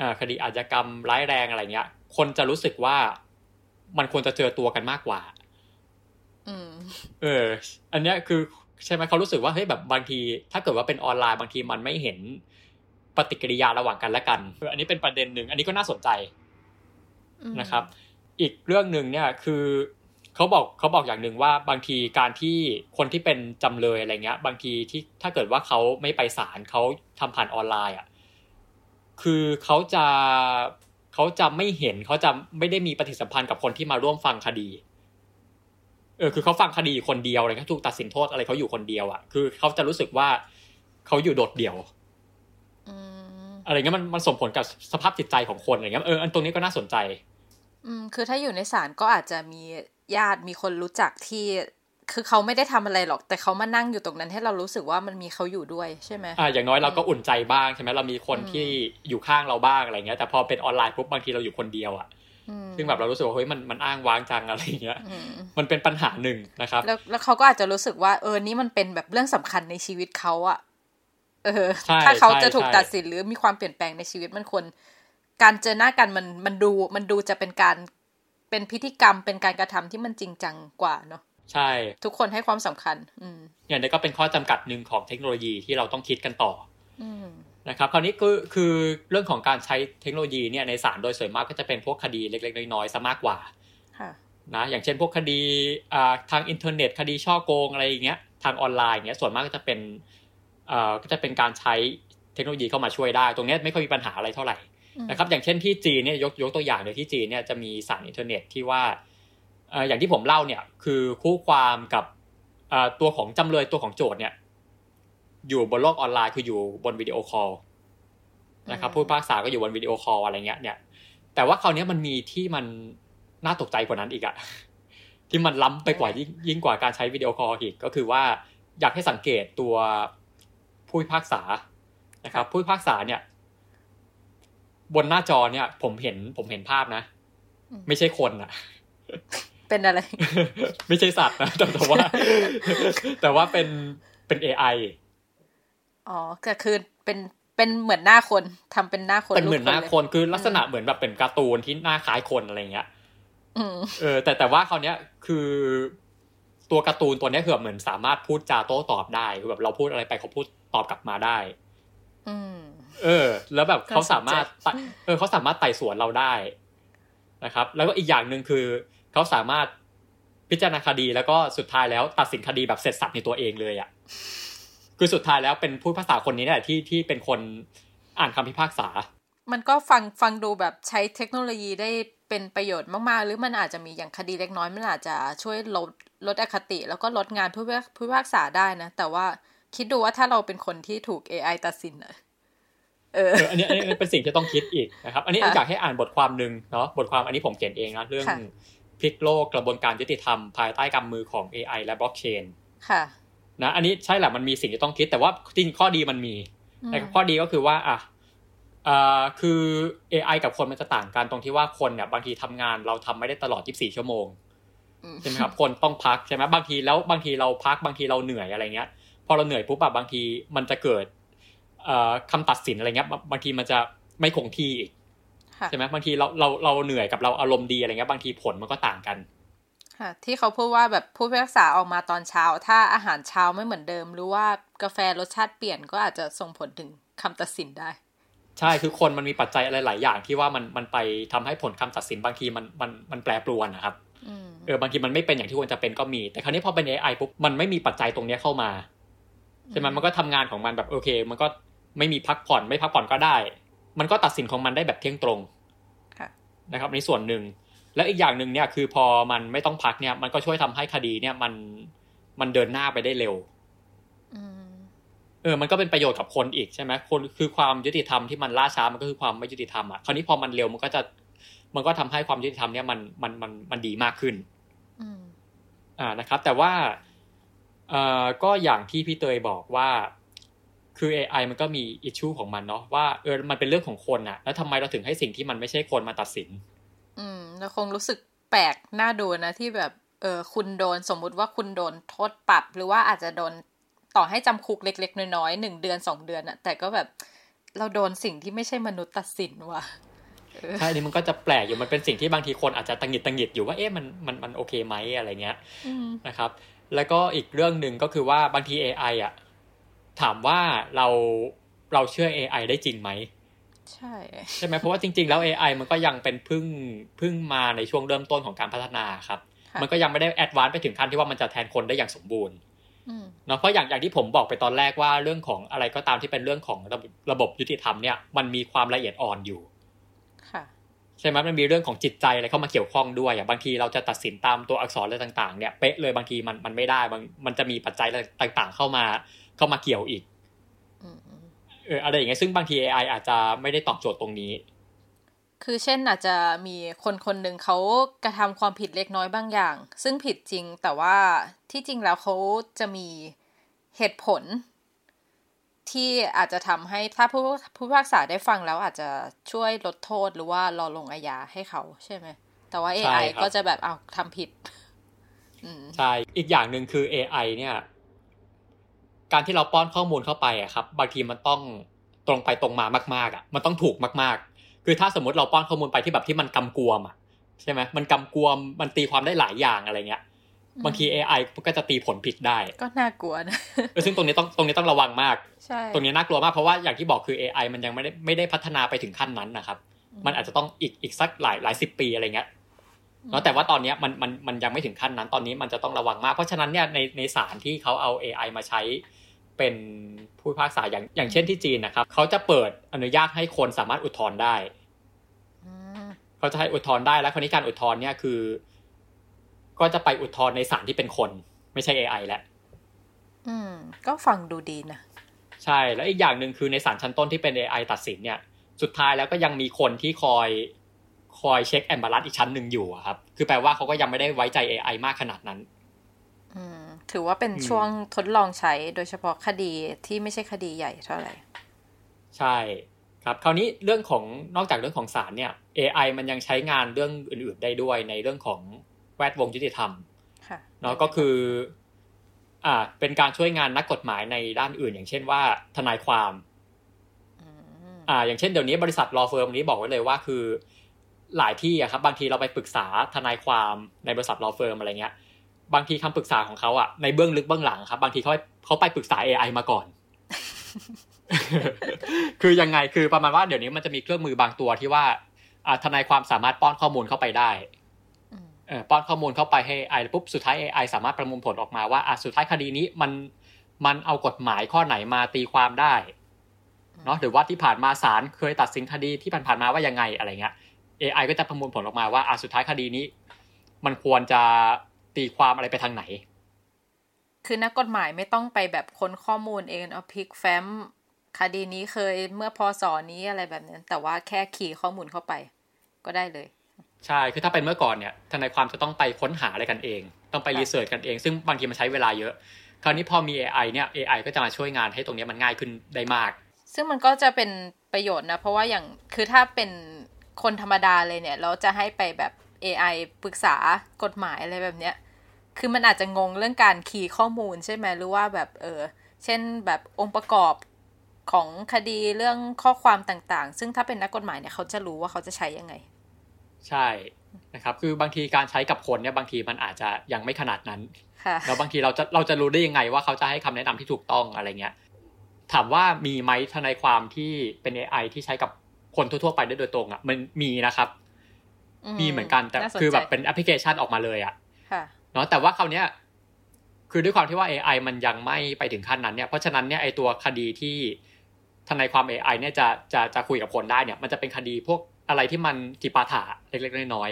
อ่าคดีอาชญากรรมร้ายแรงอะไรเงี้ย คนจะรู้สึกว่ามันควรจะเจอตัวกันมากกว่าเออ อันเนี้ยคือ ใช่ไหมเขารู้สึกว่าเฮ้ยแบบบางที ถ้าเกิดว่าเป็นออนไลน์บางทีมันไม่เห็นปฏิกิริยาระหว่างกันและกันอันนี้เป็นประเด็นหนึ่งอันนี้ก็น่าสนใจนะครับ อีกเรื่องหนึ่งเนี่ยคือเขาบอกเขาบอกอย่างหนึ่งว่าบางทีการที่คนที่เป็นจำเลยอะไรเงี้ย บางทีที่ถ้าเกิดว่าเขาไม่ไปศาลเขาทำผ่านออนไลน์อะคือเขาจะเขาจะไม่เห็นเขาจะไม่ได้มีปฏิสัมพันธ์กับคนที่มาร่วมฟังคดี เออคือเขาฟังคดีคนเดียวอะไรเขาถูกตัดสินโทษอะไรเขาอยู่คนเดียวอะคือเขาจะรู้สึกว่าเขาอยู่โดดเดี่ยวอะไรเงี้ยมันมันส่งผลกับสภาพจิตใจของคนอะไรเงี้ยเอออันตรงนี้ก็น่าสนใจ อืมคือถ้าอยู่ในศาลก็อาจจะมีญาติมีคนรู้จักที่ คือเขาไม่ได้ทำอะไรหรอก แต่เขามานั่งอยู่ตรงนั้นให้เรารู้สึกว่ามันมีเขาอยู่ด้วยใช่ไหมอ่าอย่างน้อยเราก็อุ่นใจบ้างใช่ไหมเรามีคนที่อยู่ข้างเราบ้างอะไรเงี้ยแต่พอเป็นออนไลน์ปุ๊บบางทีเราอยู่คนเดียวอะ ซึ่งแบบเรารู้สึกว่าเฮ้ยมันมันอ้างว้างจังอะไรเงี้ยมันเป็นปัญหาหนึ่งนะครับ แล้วแล้วเขาก็อาจจะรู้สึกว่าเออนี่มันเป็นแบบเรื่องสำคัญในชีวิตเขาอะเออถ้าเขาจะถูกตัดสินหรือมีความเปลี่ยนแปลงในชีวิตมันควรการเจอหน้ากันมันมันดูมันดูจะเป็นการเป็นพิธีกรรมเป็นการกระทำที่มันจริงจังกว่าเนาะใช่ ทุกคนให้ความสำคัญ อืมอย่างนี้ก็เป็นข้อจำกัดหนึ่งของเทคโนโลยีที่เราต้องคิดกันต่อ นะครับคราวนี้คือคือเรื่องของการใช้เทคโนโลยีเนี่ยในศาลโดยส่วนมากก็จะเป็นพวกคดีเล็กๆน้อยๆซะมากกว่านะอย่างเช่นพวกคดีทางอินเทอร์เน็ต คดีฉ้อโกงอะไรอย่างเงี้ยทางออนไลน์เงี้ยส่วนมากก็จะเป็นก็จะเป็นการใช้เทคโนโลยีเข้ามาช่วยได้ ตรงนี้ไม่ค่อยมีปัญหาอะไรเท่าไหร่นะครับอย่างเช่นที่จีนเนี่ยยกยกตัวอย่างเลยที่จีนเนี่ยจะมีศาลอินเทอร์เน็ตที่ว่าอย่างที่ผมเล่าเนี่ยคือคู่ความกับตัวของจำเลยตัวของโจทก์เนี่ย อยู่บนโลกออนไลน์คืออยู่บนวิดีโอคอลนะครับผู้พิพากษาก็อยู่บนวิดีโอคอลอะไรเงี้ยเนี่ย แต่ว่าคราวนี้มันมีที่มันน่าตกใจกว่านั้นอีกอะที่มันล้ำไปกว่ายิ่งกว่าการใช้วิดีโอคอลอีกก็คือว่าอยากให้สังเกตตัวผู้พิพากษานะครับ ผู้พิพากษาเนี่ย บนหน้าจอเนี่ย ผมเห็นผมเห็นภาพนะ ไม่ใช่คนอะเป็นอะไร ไม่ใช่สัตว์นะแต่ว่า แต่ว่าเป็นเป็นเอไออ๋อก็คือเป็นเป็นเหมือนหน้าคนทำเป็นหน้าคนเป็นเหมือนหน้าคนคือลักษณะเหมือนแบบเป็นการ์ตูนที่หน้าคล้ายคนอะไรเงี้ยเออ แต่แต่ว่าคราวเนี้ยคือ ตัวการ์ตูนตัวนี้คือแบบเหมือนสามารถพูดจาโต้ตอบได้คือแบบเราพูดอะไรไปเขาพูดตอบกลับมาได้อืมเออ แล้วแบบเขาสามารถเออเขาสามารถไต่สวนเราได้นะครับ แล้วก็อีกอย่างหนึ่งคือเขาสามารถพิจารณาคดีแล้วก็สุดท้ายแล้วตัดสินคดีแบบเสร็จสับในตัวเองเลยอะ่ะ คือสุดท้ายแล้วเป็นผู้ภาษาคนนี้แหละที่ที่เป็นคนอ่านคำพิพากษา มันก็ฟังฟังดูแบบใช้เทคโนโลยีได้เป็นประโยชน์มากๆ หรือมันอาจจะมีอย่างคดีเล็กน้อยมันอาจจะช่วยลดลดอคติ แล้วก็ลดงานผู้ผู้พิพากษาได้นะ แต่ว่าคิดดูว่าถ้าเราเป็นคนที่ถูก AI ตัดสินอะเอออันนี้อันนี้เป็นสิ่งที่ต้องคิดอีกนะครับ อันนี้อยากให้อ่านบทความหนึ่งเนาะบทความอันนี้ผมเขียนเองนะเรื่องพลิกโลกกระบวนการยุติธรรม ภายใต้กำมือของ AI และบล็อกเชนค่ะ นะอันนี้ใช่แหละมันมีสิ่งที่ต้องคิด แต่ว่าจริงข้อดีมันมีแต่ข้อดีก็คือว่าอะอ่าคือ AI กับคนมันจะต่างกันตรงที่ว่าคนเนี่ยบางทีทำงานเราทำไม่ได้ตลอด 24 ชั่วโมงใช่ไหมครับคนต้องพักใช่ไหมบางทีแล้วบางทีเราพักบางทีเราเหนื่อยอะไรเงี้ย พอเราเหนื่อยปุ๊บแบบบางทีมันจะเกิดคำตัดสินอะไรเงี้ยบางทีมันจะไม่คงที่อีกใช่ไหมบางทีเราเราเราเหนื่อยกับเราอารมณ์ดีอะไรเงี้ยบางทีผลมันก็ต่างกัน ค่ะที่เขาพูดว่าแบบผู้พิพากษาออกมาตอนเช้า ถ้าอาหารเช้าไม่เหมือนเดิม หรือว่ากาแฟรสชาติเปลี่ยนก็อาจจะส่งผลถึงคำตัดสินได้ ใช่คือคนมันมีปัจจัยอะไรหลายอย่างที่ว่ามันมันไปทำให้ผลคำตัดสินบางทีมันมันมันแปรปรวนนะครับเออบางทีมันไม่เป็นอย่างที่ควรจะเป็นก็มี แต่คราวนี้พอเป็น AI ปุ๊บมันไม่มีปัจจัยตรงนี้เข้ามาใช่ไหมมันก็ทำงานของมันแบบโอเค มันก็ไม่มีพักผ่อนไม่พักผ่อนก็ได้ มันก็ตัดสินของมันได้แบบเที่ยงตรงนะครับในส่วนหนึ่ง แล้วอีกอย่างหนึ่งเนี่ยคือพอมันไม่ต้องพักเนี่ย มันก็ช่วยทำให้คดีเนี่ยมันมันเดินหน้าไปได้เร็วเออ มันก็เป็นประโยชน์กับคนอีกใช่ไหมคนคือความยุติธรรมที่มันล่าช้ามันก็คือความไม่ยุติธรรมอะคราวนี้พอมันเร็วมันก็จะมันก็ทำให้ความยุติธรรมเนี่ยมันมันมันมันดีมากขึ้นอ่านะครับ แต่ว่าเอ่อก็อย่างที่พี่เตยบอกว่าคือ AI มันก็มีอิชชูของมันเนาะว่าเออมันเป็นเรื่องของคนอะแล้วทำไมเราถึงให้สิ่งที่มันไม่ใช่คนมาตัดสิน อืมเราคงรู้สึกแปลกน่าดูนะที่แบบ เออคุณโดนสมมุติว่าคุณโดนโทษปรับ หรือว่าอาจจะโดนต่อให้จำคุกเล็ก ๆ น้อยๆหนึ่งเดือนสองเดือนอะแต่ก็แบบเราโดนสิ่งที่ไม่ใช่มนุษย์ตัดสินว่ะใช่นี่มันก็จะแปลกอยู่มันเป็นสิ่งที่บางทีคนอาจจะตังหิดตังหิดอยู่ว่าเอ๊ะมันมันมันโอเคไหมอะไรเงี้ยนะครับ แล้วก็อีกเรื่องหนึ่งก็คือว่าบางที AI อะถามว่าเราเราเชื่อ AI ได้จริงไหม ใช่ ใช่ไหมเพราะว่าจริง ๆ แล้ว AI มันก็ยังเป็นพึ่งพึ่งมาในช่วงเริ่มต้นของการพัฒนาครับ มันก็ยังไม่ได้แอดวานซ์ไปถึงขั้นที่ว่ามันจะแทนคนได้อย่างสมบูรณ์เนาะเพราะอย่างอย่างที่ผมบอกไปตอนแรกว่าเรื่องของอะไรก็ตามที่เป็นเรื่องของระระบบยุติธรรมเนี่ยมันมีความละเอียดอ่อนอยู่ใช่ไหมมันมีเรื่องของจิตใจอะไรเข้ามาเกี่ยวข้องด้วยอย่างบางทีเราจะตัดสินตามตัวอักษรอะไรต่าง ๆเนี่ยเป๊ะเลยบางทีมันมันไม่ได้บางมันจะมีปัจจัยต่างๆ เข้ามาเข้ามาเกี่ยวอีก เอออะไรอย่างเงี้ยซึ่งบางที AI อาจจะไม่ได้ตอบโจทย์ตรงนี้ คือเช่นอาจจะมีคนคนหนึ่งเขากระทำความผิดเล็กน้อยบางอย่าง ซึ่งผิดจริงแต่ว่าที่จริงแล้วเขาจะมีเหตุผล ที่อาจจะทำให้ถ้าผู้ผู้พิพากษาได้ฟังแล้วอาจจะช่วยลดโทษหรือว่ารอลงอาญาให้เขาใช่ไหมแต่ว่า AI ก็จะแบบเอาทำผิดใช่อีกอย่างหนึ่งคือ AI เนี่ย การที่เราป้อนข้อมูลเข้าไปอะครับ บางทีมันต้องตรงไปตรงมามากๆอะมันต้องถูกมากๆ คือถ้าสมมติเราป้อนข้อมูลไปที่แบบที่มันกำกวมอะใช่ไหมมันกำกวมมันตีความได้หลายอย่างอะไรเงี้ยบางที AI ก็จะตีผลผิดได้ ก็น่ากลัวนะซึ่งตรงนี้ต้องตรงนี้ต้องระวังมาก ใช่ ตรงนี้น่ากลัวมากเพราะว่าอย่างที่บอกคือ AI มันยังไม่ได้ไม่ได้พัฒนาไปถึงขั้นนั้นนะครับ มันอาจจะต้องอีกอีกสักหลายหลายสิบปีอะไรเงี้ยเนาะแต่ว่าตอนนี้มันมันมันยังไม่ถึงขั้นนั้นตอนนี้มันจะต้องระวังมาก เพราะฉะนั้นเนี่ยในในสารที่เขาเอา AI มาใช้ เป็นผู้พิพากษาอย่างอย่างเช่นที่จีนนะครับเขาจะเปิดอนุญาตให้คนสามารถอุทธรณ์ได้เขาจะให้อุทธรณ์ได้แล้วคราวนี้การอุทธรณ์เนี่ยคือ ก็จะไปอุทธรณ์ในศาลที่เป็นคน ไม่ใช่ AI แล้วอืม ก็ฟังดูดีนะใช่แล้วอีกอย่างหนึ่งคือในศาลชั้นต้นที่เป็น AI ตัดสินเนี่ย สุดท้ายแล้วก็ยังมีคนที่คอยคอยเช็คแอมบาลัสอีกชั้นหนึ่งอยู่ครับ คือแปลว่าเขาก็ยังไม่ได้ไว้ใจ AI มากขนาดนั้น ถือว่าเป็นช่วงทดลองใช้โดยเฉพาะคดีที่ไม่ใช่คดีใหญ่เท่าไหร่ ใช่ครับคราวนี้เรื่องของนอกจากเรื่องของศาลเนี่ย AI มันยังใช้งานเรื่องอื่น ๆได้ด้วยในเรื่องของแวดวงยุติธรรมเนาะก็คืออ่าเป็นการช่วยงานนักกฎหมายในด้านอื่น อย่างเช่นว่าทนายความอ่าอย่างเช่นเดี๋ยวนี้บริษัท law firm นี้บอกไว้เลยว่าคือหลายที่อะครับบางทีเราไปปรึกษาทนายความในบริษัท law firm อะไรเงี้ย บางทีคำปรึกษาของเขาอะในเบื้องลึกเบื้องหลังครับบางทีเขาเขาไปปรึกษา AI มาก่อน คือยังไงคือประมาณว่าเดี๋ยวนี้มันจะมีเครื่องมือบางตัวที่ว่าทนายความสามารถป้อนข้อมูลเข้าไปได้ป้อนข้อมูลเข้าไปให้ AI ปุ๊บสุดท้าย AI สามารถประมวลผลออกมาว่าอะสุดท้ายคดีนี้มันมันเอากฎหมายข้อไหนมาตีความได้เนาะหรือว่าที่ผ่านมาศาลเคยตัดสินคดีที่ผ่านๆมาว่ายังไงอะไรเงี้ย AI ก็จะประมวลผลออกมาว่าอะสุดท้ายคดีนี้ มันควรจะ ตีความอะไรไปทางไหน คือนักกฎหมายไม่ต้องไปแบบค้นข้อมูลเองเอาพิกแฟ้มคดีนี้เคยเมื่อพศนี้อะไรแบบนั้น แต่ว่าแค่ขีย์ข้อมูลเข้าไป ก็ได้เลย ใช่คือถ้าเป็นเมื่อก่อนเนี่ยทนายความจะต้องไปค้นหาอะไรกันเอง ต้องไปรีเสิร์ชกันเอง ซึ่งบางทีมันใช้เวลาเยอะ คราวนี้พอมี AI เนี่ย AI ก็จะมาช่วยงานให้ตรงนี้มันง่ายขึ้นได้มาก ซึ่งมันก็จะเป็นประโยชน์นะ เพราะว่าอย่างคือถ้าเป็นคนธรรมดาเลยเนี่ย เราจะให้ไปแบบ AI ปรึกษากฎหมายอะไรแบบเนี้ย คือมันอาจจะงงเรื่องการคีย์ข้อมูลใช่ไหมหรือว่าแบบเออ เช่นแบบองค์ประกอบของคดีเรื่องข้อความต่างๆ ซึ่งถ้าเป็นนักกฎหมายเนี่ยเขาจะรู้ว่าเขาจะใช้ยังไง ใช่นะครับ คือบางทีการใช้กับคนเนี่ยบางทีมันอาจจะยังไม่ขนาดนั้นแล้วบางทีเราจะเราจะรู้ได้ยังไงว่าเขาจะให้คำแนะนำที่ถูกต้องอะไรเงี้ย ถามว่ามีไหมทนายความที่เป็น AI ที่ใช้กับคนทั่วๆไปได้โดยตรงอะมันมีนะครับ มีเหมือนกันแต่คือแบบเป็นแอปพลิเคชันออกมาเลยอะเนาะแต่ว่าคราวเนี้ยคือด้วยความที่ว่า AI มันยังไม่ไปถึงขั้นนั้นเนี่ยเพราะฉะนั้นเนี่ยไอตัวคดีที่ทนายความ AI เนี่ยจะจะจะคุยกับคนได้เนี่ย มันจะเป็นคดีพวกอะไรที่มันจิปาถะเล็กๆน้อย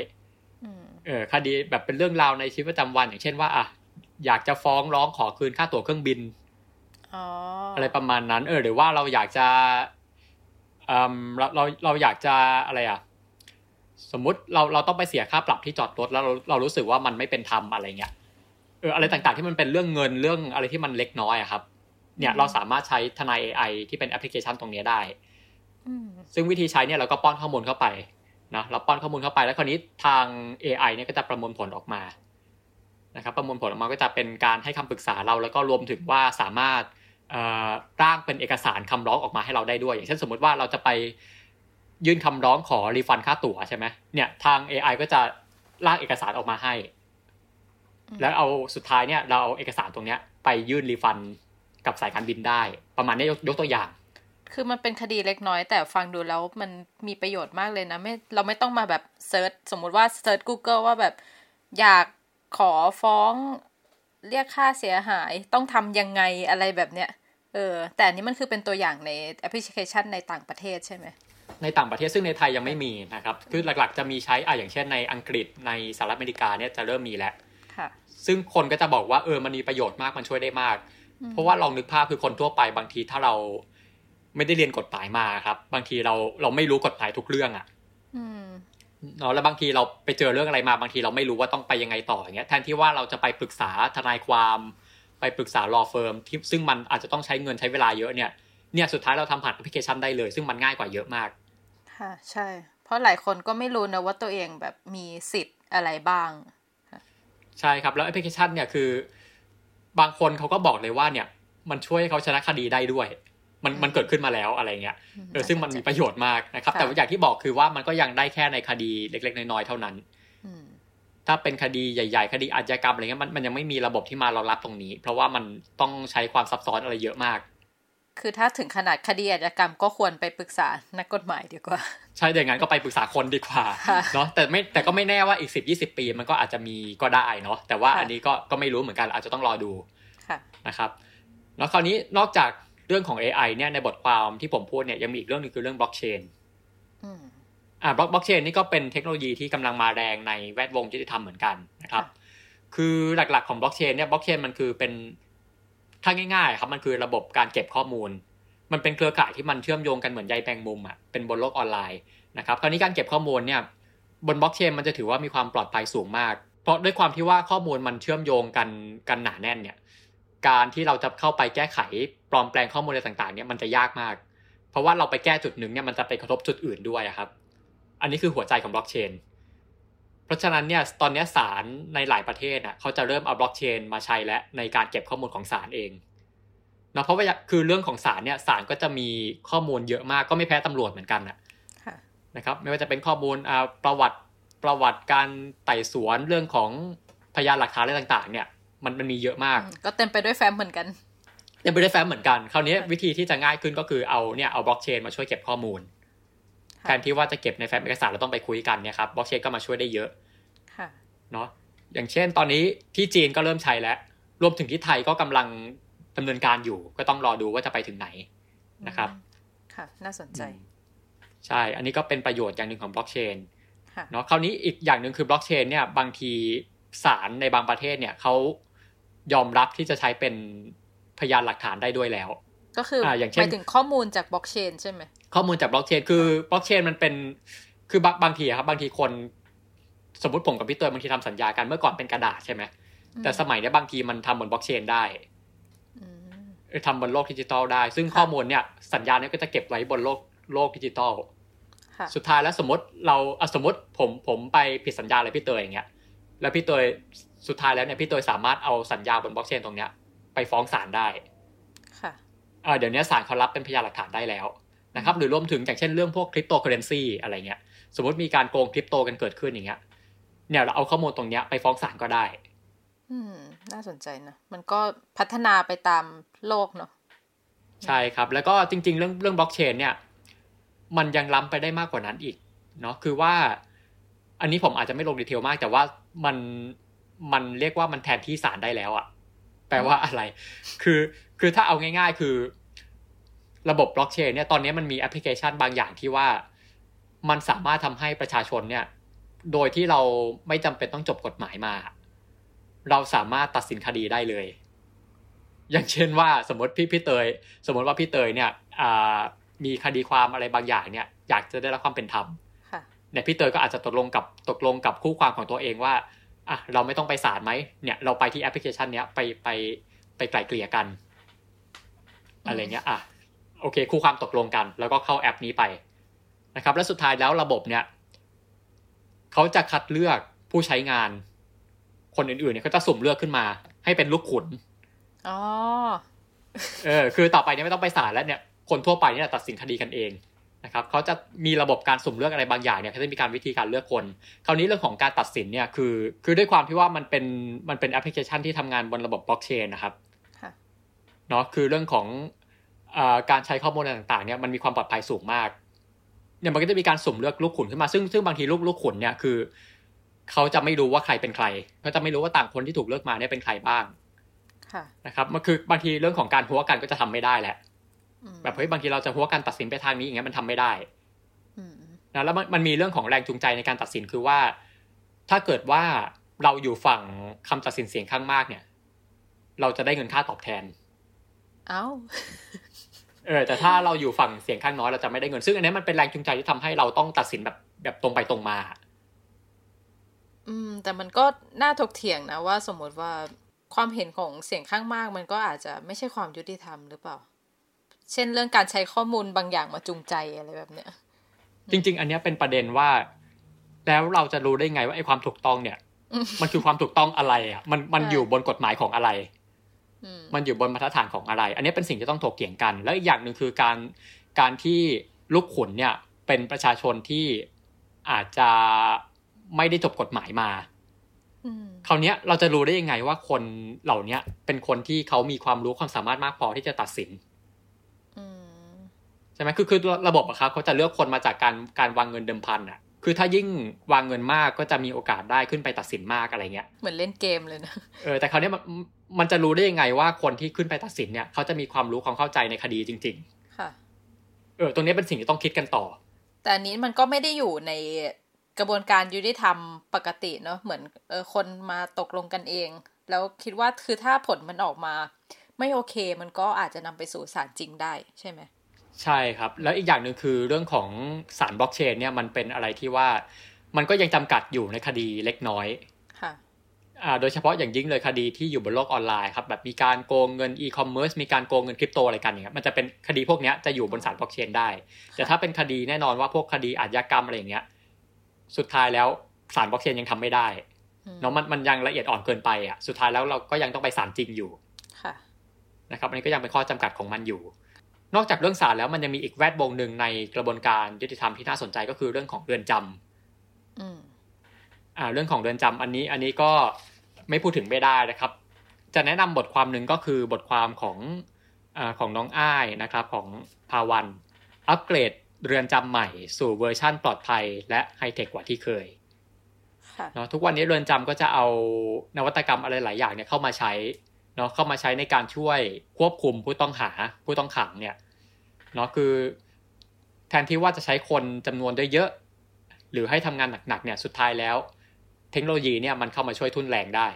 ๆเออคดีแบบเป็นเรื่องราวในชีวิตประจำวันอย่างเช่นว่าอะอยากจะฟ้องร้องขอคืนค่าตั๋วเครื่องบินอะไรประมาณนั้น เออ หรือว่าเราอยากจะเราเราเราอยากจะอะไรอะ สมมุติเราเราต้องไปเสียค่าปรับที่จอดรถแล้วเราเรารู้สึกว่ามันไม่เป็นธรรมอะไรเงี้ยเอออะไรต่างๆที่มันเป็นเรื่องเงินเรื่องอะไรที่มันเล็กน้อยอะครับ เนี่ยเราสามารถใช้ทนาย AI ที่เป็นแอปพลิเคชันตรงนี้ได้ซึ่งวิธีใช้เนี่ยเราก็ป้อนข้อมูลเข้าไปนะเราป้อนข้อมูลเข้าไปแล้วคราวนี้ทาง AI เนี่ยก็จะประมวลผลออกมานะครับประมวลผลออกมาก็จะเป็นการให้คำปรึกษาเรา แล้วก็รวมถึงว่าสามารถร่างเป็นเอกสารคำร้องออกมาให้เราได้ด้วย อย่างเช่นสมมติว่าเราจะไป ยื่นคำร้องขอ refund ค่าตั๋วใช่ไหมเนี่ยทาง AI ก็จะร่างเอกสารออกมาให้ แล้วเอาสุดท้ายเนี่ย เราเอาเอกสารตรงเนี้ย ไปยื่น refund กับสายการบินได้ ประมาณนี้ยกตัวอย่าง คือมันเป็นคดีเล็กน้อย แต่ฟังดูแล้วมันมีประโยชน์มากเลยนะไม่เราไม่ต้องมาแบบ search สมมุติว่า search Google ว่าแบบอยากขอฟ้องเรียกค่าเสียหายต้องทำยังไงอะไรแบบเนี้ยเออแต่อันนี้มันคือเป็นตัวอย่างในแอปพลิเคชันในต่างประเทศใช่ไหม ในต่างประเทศซึ่งในไทยยังไม่มีนะครับ คือหลักๆจะมีใช้อะอย่างเช่นในอังกฤษในสหรัฐอเมริกาเนี่ยจะเริ่มมีแล้วซึ่งคนก็จะบอกว่าเออมันมีประโยชน์มากมันช่วยได้มาก เพราะว่าลองนึกภาพคือคนทั่วไปบางทีถ้าเราไม่ได้เรียนกฎหมายมาครับ บางทีเราเราไม่รู้กฎหมายทุกเรื่องอะเนาะแล้วบางทีเราไปเจอเรื่องอะไรมาบางทีเราไม่รู้ว่าต้องไปยังไงต่ออย่างเงี้ยแทนที่ว่าเราจะไปปรึกษาทนายความไปปรึกษา law firm ที่ซึ่งมันอาจจะต้องใช้เงินใช้เวลาเยอะเนี่ยเนี่ยสุดท้ายเราทำผ่านแอปพลิเคชันได้เลย ซึ่งมันง่ายกว่าเยอะมาก ค่ะ ใช่ เพราะหลายคนก็ไม่รู้นะว่าตัวเองแบบมีสิทธิ์อะไรบ้าง ใช่ครับ แล้วแอปพลิเคชันเนี่ยคือ บางคนเขาก็บอกเลยว่าเนี่ย มันช่วยเขาชนะคดีได้ด้วย มันมันเกิดขึ้นมาแล้วอะไรเงี้ยเออซึ่งมันมีประโยชน์มากนะครับ แต่อย่างที่บอกคือว่ามันก็ยังได้แค่ในคดีเล็ก ๆ น้อยๆเท่านั้นถ้าเป็นคดีใหญ่ ๆ คดีอาชญากรรมอะไรเงี้ยมันมันยังไม่มีระบบที่มารองรับตรงนี้ เพราะว่ามันต้องใช้ความซับซ้อนอะไรเยอะมาก คือถ้าถึงขนาดคดีอาชญากรรมก็ควรไปปรึกษานักกฎหมายดีกว่า ใช่อย่างนั้นก็ไปปรึกษาคนดีกว่าเนาะแต่ไม่แต่ก็ไม่แน่ว่าอีกสิบยี่สิบปีมันก็อาจจะมีก็ได้เนาะแต่ว่าอันนี้ก็ก็ไม่รู้เหมือนกันอาจจะต้องรอดูนะครับแล้วคราวนี้นอกจากเรื่องของ AI เนี่ยในบทความที่ผมพูดเนี่ยยังมีอีกเรื่องนึงคือเรื่องบล็อกเชนอ่าบล็อกบล็อกเชนนี่ก็เป็นเทคโนโลยีที่กำลังมาแรงในแวดวงยุติธรรมเหมือนกันนะครับ คือหลักๆของบล็อกเชนเนี่ยบล็อกเชนมันคือเป็น ถ้าง่ายๆครับมันคือระบบการเก็บข้อมูล มันเป็นเครือข่ายที่มันเชื่อมโยงกันเหมือนใยแมงมุมอะเป็นบนโลกออนไลน์นะครับคราวนี้การเก็บข้อมูลเนี่ยบนบล็อกเชนมันจะถือว่ามีความปลอดภัยสูงมาก เพราะด้วยความที่ว่าข้อมูลมันเชื่อมโยงกันกันหนาแน่นเนี่ยการที่เราจะเข้าไปแก้ไขปลอมแปลงข้อมูลอะไรต่างๆเนี่ยมันจะยากมาก เพราะว่าเราไปแก้จุดหนึ่งเนี่ยมันจะไปกระทบจุดอื่นด้วยครับ อันนี้คือหัวใจของบล็อกเชน เพราะฉะนั้นเนี่ยตอนนี้ศาลในหลายประเทศอะเขาจะเริ่มเอาบล็อกเชนมาใช้และในการเก็บข้อมูลของศาลเองเนาะเพราะว่าคือเรื่องของศาลเนี่ยศาลก็จะมีข้อมูลเยอะมากก็ไม่แพ้ตำรวจเหมือนกันนะนะครับไม่ว่าจะเป็นข้อมูลอ่าประวัติประวัติการไต่สวนเรื่องของพยานหลักฐานอะไรต่างๆ เนี่ยมันมันมีเยอะมาก ก็เต็มไปด้วยแฟ้มเหมือนกันเต็มไปด้วยแฟ้มเหมือนกันคราวนี้วิธีที่จะง่ายขึ้นก็คือเอาเนี่ยเอาบล็อกเชนมาช่วยเก็บข้อมูล แทนที่ว่าจะเก็บในแฟ้มเอกสารเราต้องไปคุยกันเนี่ยครับบล็อกเชนก็มาช่วยได้เยอะเนาะอย่างเช่น ตอนนี้ที่จีนก็เริ่มใช้แล้ว รวมถึงที่ไทยก็กำลังดำเนินการอยู่ ก็ต้องรอดูว่าจะไปถึงไหนนะครับ ค่ะ น่าสนใจ ใช่ อันนี้ก็เป็นประโยชน์อย่างหนึ่งของบล็อกเชนเนาะคราวนี้อีกอย่างหนึ่งคือบล็อกเชนเนี่ย บางทีศาลในบางประเทศเนี่ยเขายอมรับที่จะใช้เป็นพยานหลักฐานได้ด้วยแล้ว ก็คืออย่างเช่นหมายถึงข้อมูลจากบล็อกเชนใช่ไหม ข้อมูลจากบล็อกเชนคือบล็อกเชนมันเป็นคือบางบางทีครับบางทีคน สมมติผมกับพี่เตยบางทีทำสัญญากันเมื่อก่อนเป็นกระดาษใช่ไหมแต่สมัยนี้บางทีมันทำบนบล็อกเชนได้ทำบนโลกดิจิตอลได้ ซึ่งข้อมูลเนี่ยสัญญาเนี่ยก็จะเก็บไว้บนโลกโลกดิจิตอลสุดท้ายแล้วสมมติเราสมมติผมผมไปผิดสัญญาอะไรพี่เตยอย่างเงี้ย แล้วพี่เตยสุดท้ายแล้วเนี่ยพี่เตยสามารถเอาสัญญาบนบล็อกเชนตรงเนี้ย ไปฟ้องศาลได้ ค่ะเดี๋ยวนี้ศาลเขารับเป็นพยานหลักฐานได้แล้ว นะครับหรือรวมถึงอย่างเช่นเรื่องพวกคริปโตเคอเรนซีอะไรเงี้ยสมมติมีการโกงคริปโตกันเกิดขึ้นอย่างเงี้ยเนี่ยเราเอาข้อมูลตรงเนี้ยไปฟ้องศาลก็ได้ อืม น่าสนใจนะ มันก็พัฒนาไปตามโลกเนาะใช่ครับ แล้วก็จริง ๆ เรื่องเรื่องบล็อกเชนเนี่ย มันยังล้ำไปได้มากกว่านั้นอีกเนาะคือว่า อันนี้ผมอาจจะไม่ลง detail มาก แต่ว่ามันมันเรียกว่ามันแทนที่ศาลได้แล้วอะแปลว่าอะไร คือคือถ้าเอาง่าย ๆ คือ ระบบบล็อกเชนเนี่ยตอนนี้มันมีแอปพลิเคชันบางอย่างที่ว่ามันสามารถทำให้ประชาชนเนี่ย โดยที่เราไม่จำเป็นต้องจบกฎหมายมา เราสามารถตัดสินคดีได้เลย อย่างเช่นว่าสมมติพี่พี่เตย สมมติว่าพี่เตยเนี่ยมีคดีความอะไรบางอย่างเนี่ย อยากจะได้รับความเป็นธรรมเนี่ยพี่เตยก็อาจจะตกลงกับตกลงกับคู่ความของตัวเองว่าอะเราไม่ต้องไปศาลไหมเนี่ยเราไปที่แอปพลิเคชันเนี้ยไปไปไปไกลเกลี่ยกัน อะไรเงี้ยอะ โอเค คู่ความตกลงกัน แล้วก็เข้าแอปนี้ไปนะครับ และสุดท้ายแล้วระบบเนี่ยเขาจะคัดเลือกผู้ใช้งาน คนอื่นๆเนี่ยเขาจะสุ่มเลือกขึ้นมา ให้เป็นลูกขุนอ๋อเออคือต่อไปเนี่ยไม่ต้องไปศาลแล้วเนี่ยคนทั่วไปเนี่ยตัดสินคดีกันเองนะครับเขาจะมีระบบการสุ่มเลือกอะไรบางอย่างเนี่ยเขาจะมีการวิธีการเลือกคน คราวนี้เรื่องของการตัดสินเนี่ยคือ คือด้วยความที่ว่ามันเป็นมันเป็นแอปพลิเคชันที่ทำงานบนระบบบล็อกเชนนะครับเนาะคือเรื่องของ การใช้ข้อมูลต่างๆเนี่ยมันมีความปลอดภัยสูงมากเนี่ยมันก็จะมีการสุ่มเลือกลูกขุนขึ้นมาซึ่งซึ่งบางทีลูกลูกขุนเนี่ยคือเขาจะไม่รู้ว่าใครเป็นใครเขาจะไม่รู้ว่าต่างคนที่ถูกเลือกมาเนี่ยเป็นใครบ้างนะครับมันคือบางทีเรื่องของการหัวกันก็จะทำไม่ได้แหละแบบเฮ้ยบางทีเราจะหัวกันตัดสินไปทางนี้อย่างเงี้ยมันทำไม่ได้นะแล้วมันมีเรื่องของแรงจูงใจในการตัดสินคือว่า ถ้าเกิดว่าเราอยู่ฝั่งคำตัดสินเสียงข้างมากเนี่ย เราจะได้เงินค่าตอบแทน เอ้า เออแต่ถ้าเราอยู่ฝั่งเสียงข้างน้อยเราจะไม่ได้เงินซึ่งอันนี้มันเป็นแรงจูงใจที่ทำให้เราต้องตัดสินแบบแบบตรงไปตรงมา อืม แต่มันก็น่าถกเถียงนะว่าสมมติว่าความเห็นของเสียงข้างมาก มันก็อาจจะไม่ใช่ความยุติธรรมหรือเปล่า เช่นเรื่องการใช้ข้อมูลบางอย่างมาจูงใจอะไรแบบเนี้ย จริง ๆ อันนี้เป็นประเด็นว่า แล้วเราจะรู้ได้ไงว่าไอ้ความถูกต้องเนี่ย มันคือความถูกต้องอะไรอะ มันมันอยู่บนกฎหมายของอะไร มันอยู่บนมาตรฐานของอะไร อันนี้เป็นสิ่งที่ต้องถกเถียงกัน แล้วอีกอย่างหนึ่งคือการการที่ลูกขุนเนี่ยเป็นประชาชนที่อาจจะไม่ได้จบกฎหมายมาคราวนี้เราจะรู้ได้ยังไงว่าคนเหล่านี้เป็นคนที่เขามีความรู้ความสามารถมากพอที่จะตัดสินใช่ไหมคือคือระบบอะครับเขาจะเลือกคนมาจากการการวางเงินเดิมพันอะ คือถ้ายิ่งวางเงินมากก็จะมีโอกาสได้ขึ้นไปตัดสินมากอะไรเงี้ยเหมือนเล่นเกมเลยนะเออแต่คราวนี้มันมันจะรู้ได้ยังไงว่าคนที่ขึ้นไปตัดสินเนี่ยเขาจะมีความรู้ความเข้าใจในคดีจริง ๆ ค่ะ เออตรงนี้เป็นสิ่งที่ต้องคิดกันต่อ แต่อันนี้มันก็ไม่ได้อยู่ในกระบวนการยุติธรรมปกติเนาะเหมือนเออคนมาตกลงกันเอง แล้วคิดว่าคือถ้าผลมันออกมา ไม่โอเค มันก็อาจจะนำไปสู่ศาลจริงได้ใช่ไหม ใช่ครับ แล้วอีกอย่างหนึ่งคือเรื่องของศาลบล็อกเชนเนี่ยมันเป็นอะไรที่ว่ามันก็ยังจำกัดอยู่ในคดีเล็กน้อยค่ะโดยเฉพาะอย่างยิ่งเลยคดีที่อยู่บนโลกออนไลน์ครับแบบมีการโกงเงินอีคอมเมิร์ซมีการโกงเงินคริปโตอะไรกันเนี่ยมันจะเป็นคดีพวกนี้จะอยู่บนศาลบล็อกเชนได้ แต่ถ้าเป็นคดีแน่นอนว่าพวกคดีอาชญากรรมอะไรอย่างเงี้ยสุดท้ายแล้วศาลบล็อกเชนยังทำไม่ได้เนาะมันมันยังละเอียดอ่อนเกินไปอะสุดท้ายแล้วเราก็ยังต้องไปสารจริงอยู่ค่ะนะครับอันนี้ก็ยังเป็นข้อจำกัดของมันอยู่ นอกจากเรื่องศาลแล้วมันยังมีอีกแวดวงหนึ่งในกระบวนการยุติธรรมที่น่าสนใจก็คือเรื่องของเรือนจำอืมอ่า เรื่องของเรือนจำอันนี้อันนี้ก็ไม่พูดถึงไม่ได้นะครับ จะแนะนำบทความหนึ่งก็คือบทความของอของน้องอ้ายนะครับ ของภาวัน อัปเกรดเรือนจำใหม่ สู่เวอร์ชั่นปลอดภัย และไฮเทคกว่าที่เคยเนาะทุกวันนี้เรือนจำก็จะเอานวัตกรรมอะไรหลายอย่างเนี่ยเข้ามาใช้ เนาะเข้ามาใช้ในการช่วยควบคุมผู้ต้องหาผู้ต้องขังเนี่ยเนาะคือ แทนที่ว่าจะใช้คนจำนวนได้เยอะ หรือให้ทำงานหนักๆเนี่ยสุดท้ายแล้ว เทคโนโลยีเนี่ยมันเข้ามาช่วยทุนแรงได้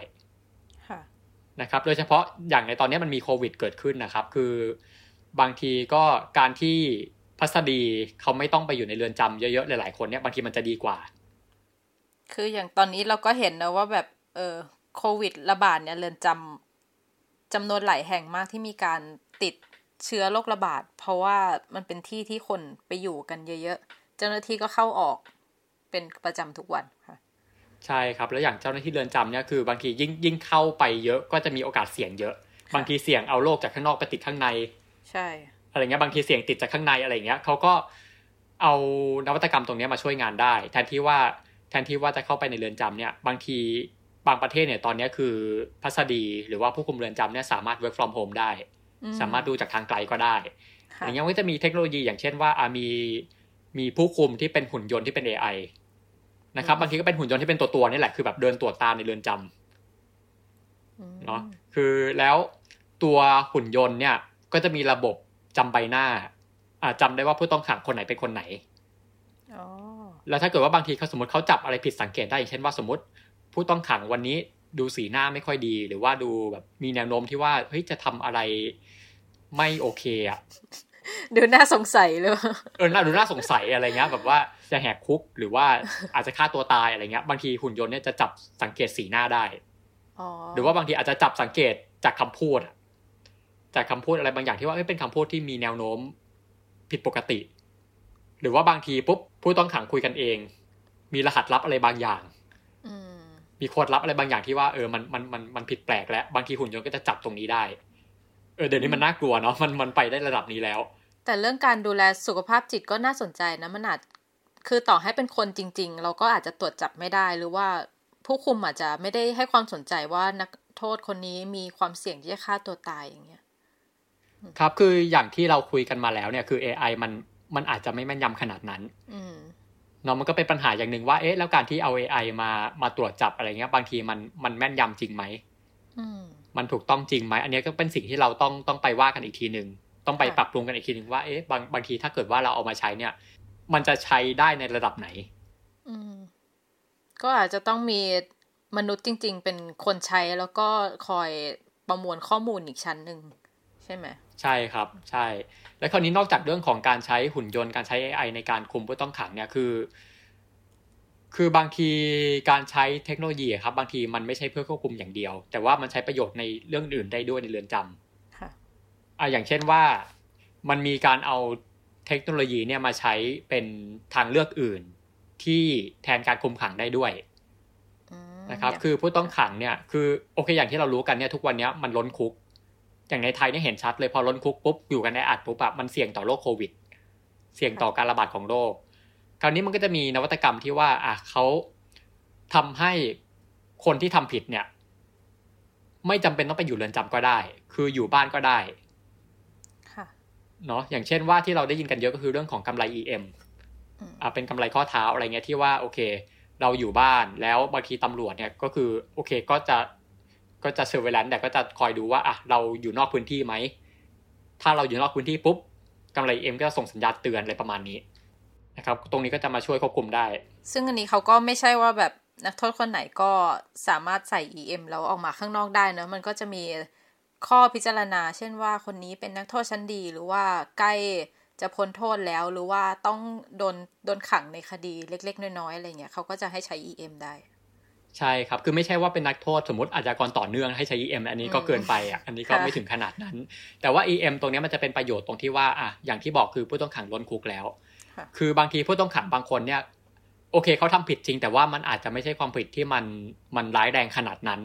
นะครับโดยเฉพาะอย่างในตอนนี้มันมีโควิดเกิดขึ้นนะครับ คือบางทีก็การที่พัสดีเขาไม่ต้องไปอยู่ในเรือนจำเยอะๆหลายๆคนเนี่ยบางทีมันจะดีกว่า คืออย่างตอนนี้เราก็เห็นนะว่าแบบเออโควิดระบาดเนี่ยเรือนจำ จำนวนหลายแห่งมากที่มีการติดเชื้อโรคระบาด เพราะว่ามันเป็นที่ที่คนไปอยู่กันเยอะๆ เจ้าหน้าที่ก็เข้าออกเป็นประจำทุกวันค่ะใช่ครับ แล้วอย่างเจ้าหน้าที่เรือนจำเนี่ยคือบางทียิ่งยิ่งเข้าไปเยอะก็จะมีโอกาสเสี่ยงเยอะ บางทีเสี่ยงเอาโรคจากข้างนอกไปติดข้างใน ใช่อะไรเงี้ยบางทีเสี่ยงติดจากข้างในอะไรเงี้ยเขาก็เอานวัตกรรมตรงนี้มาช่วยงานได้ แทนที่ว่าแทนที่ว่าจะเข้าไปในเรือนจำเนี่ย บางที บางประเทศเนี่ยตอนนี้คือพัสดีหรือว่าผู้คุมเรือนจำเนี่ยสามารถ work from home ได้ สามารถดูจากทางไกลก็ได้อย่างเงี้ยก็จะมีเทคโนโลยีอย่างเช่นว่าอามีมีผู้คุมที่เป็นหุ่นยนต์ที่เป็น AI นะครับบางทีก็เป็นหุ่นยนต์ที่เป็นตัวตัวนี่แหละคือแบบเดินตรวจตาในเรือนจำเนาะคือแล้วตัวหุ่นยนต์เนี่ยก็จะมีระบบจำใบหน้าอ่าจำได้ว่าผู้ต้องขังคนไหนเป็นคนไหนแล้วถ้าเกิดว่าบางทีเขาสมมติเขาจับอะไรผิดสังเกตได้อย่างเช่นว่าสมมติ ผู้ต้องขังวันนี้ดูสีหน้าไม่ค่อยดี หรือว่าดูแบบมีแนวโน้มที่ว่าเฮ้ยจะทำอะไรไม่โอเคอะดูน่าสงสัยเลยเออน่าดูน่าสงสัยอะไรเงี้ย แบบว่าจะแหกคุกหรือว่าอาจจะฆ่าตัวตายอะไรเงี้ย บางทีหุ่นยนต์เนี่ยจะจับสังเกตสีหน้าได้หรือว่าบางทีอาจจะจับสังเกตจากคำพูดจากคำพูดอะไรบางอย่างที่ว่าเป็นคำพูดที่มีแนวโน้มผิดปกติ หรือว่าบางทีปุ๊บผู้ต้องขังคุยกันเอง มีรหัสลับอะไรบางอย่าง มีโค้ดลับอะไรบางอย่างที่ว่าเออมันมันมันมันผิดแปลกแล้วบางทีหุ่นยนต์ก็จะจับตรงนี้ได้ เออเดี๋ยวนี้มันน่ากลัวเนาะมันมันไปได้ระดับนี้แล้ว แต่เรื่องการดูแลสุขภาพจิตก็น่าสนใจนะมันอาจคือต่อให้เป็นคนจริง ๆ เราก็อาจจะตรวจจับไม่ได้หรือว่าผู้คุมอาจจะไม่ได้ให้ความสนใจว่านักโทษคนนี้มีความเสี่ยงที่จะฆ่าตัวตายอย่างเงี้ยครับคืออย่างที่เราคุยกันมาแล้วเนี่ยคือ AI มันมันอาจจะไม่แม่นยำขนาดนั้น เนาะมันก็เป็นปัญหาอย่างหนึ่งว่าเอ๊ะแล้วการที่เอา AI มามาตรวจจับอะไรเงี้ย บางทีมันมันแม่นยำจริงไหมมันถูกต้องจริงไหมอันนี้ก็เป็นสิ่งที่เราต้องต้องไปว่ากันอีกทีหนึ่งต้องไปปรับปรุงกันอีกทีหนึ่งว่าเอ๊ะบางบางทีถ้าเกิดว่าเราเอามาใช้เนี่ย มันจะใช้ได้ในระดับไหนอืมก็อาจจะต้องมีมนุษย์จริง ๆ เป็นคนใช้แล้วก็คอยประมวลข้อมูลอีกชั้นหนึ่ง ใช่ไหมใช่ครับใช่ และคราวนี้นอกจากเรื่องของการใช้หุ่นยนต์การใช้ AI ในการคุมผู้ต้องขังเนี่ยคือ คือบางทีการใช้เทคโนโลยีครับ บางทีมันไม่ใช่เพื่อควบคุมอย่างเดียว แต่ว่ามันใช้ประโยชน์ในเรื่องอื่นได้ด้วยในเรือนจำค่ะอ่าอย่างเช่นว่ามันมีการเอาเทคโนโลยีเนี่ยมาใช้เป็นทางเลือกอื่นที่แทนการคุมขังได้ด้วยนะครับ คือผู้ต้องขังเนี่ย คือโอเคอย่างที่เรารู้กันเนี่ยทุกวันนี้มันล้นคุก อย่างในไทยนี่เห็นชัดเลยพอล้นคุกปุ๊บอยู่กันในอัดปุ๊บแบบมันเสี่ยงต่อโรคโควิด เสี่ยงต่อการระบาดของโรคคราวนี้มันก็จะมีนวัตกรรมที่ว่าอะเขาทำให้คนที่ทำผิดเนี่ย ไม่จำเป็นต้องไปอยู่เรือนจำก็ได้ คืออยู่บ้านก็ได้เนาะอย่างเช่นว่าที่เราได้ยินกันเยอะก็คือเรื่องของกำไร EM อ่าเป็นกำไรข้อเท้าอะไรเงี้ยที่ว่าโอเค เราอยู่บ้านแล้วบางทีตำรวจเนี่ยก็คือโอเคก็จะ ก็จะเซอร์เวลนแต่ก็จะคอยดูว่าอะเราอยู่นอกพื้นที่ไหม ถ้าเราอยู่นอกพื้นที่ปุ๊บกำไรเอ็มก็จะส่งสัญญาณเตือนอะไรประมาณนี้นะครับ ตรงนี้ก็จะมาช่วยควบคุมได้ ซึ่งอันนี้เขาก็ไม่ใช่ว่าแบบนักโทษคนไหนก็สามารถใส่ EM แล้วออกมาข้างนอกได้เนะมันก็จะมีข้อพิจารณา เช่นว่าคนนี้เป็นนักโทษชั้นดีหรือว่าใกล้จะพ้นโทษแล้วหรือว่าต้องโดนโดนขังในคดีเล็ก ๆ น้อยๆอะไรเงี้ยเขาก็จะให้ใช้ EM ได้ ใช่ครับ คือไม่ใช่ว่าเป็นนักโทษสมมติอาชญากรต่อเนื่องให้ใช้ EM อันนี้ก็เกินไปอะ อันนี้ก็ไม่ถึงขนาดนั้น แต่ว่า EM ตรงนี้มันจะเป็นประโยชน์ตรงที่ว่าอะอย่างที่บอกคือผู้ต้องขังล้นคุกแล้ว คือบางทีผู้ต้องขังบางคนเนี่ย โอเคเขาทำผิดจริง แต่ว่ามันอาจจะไม่ใช่ความผิดที่มันมันร้ายแรงขนาดนั้น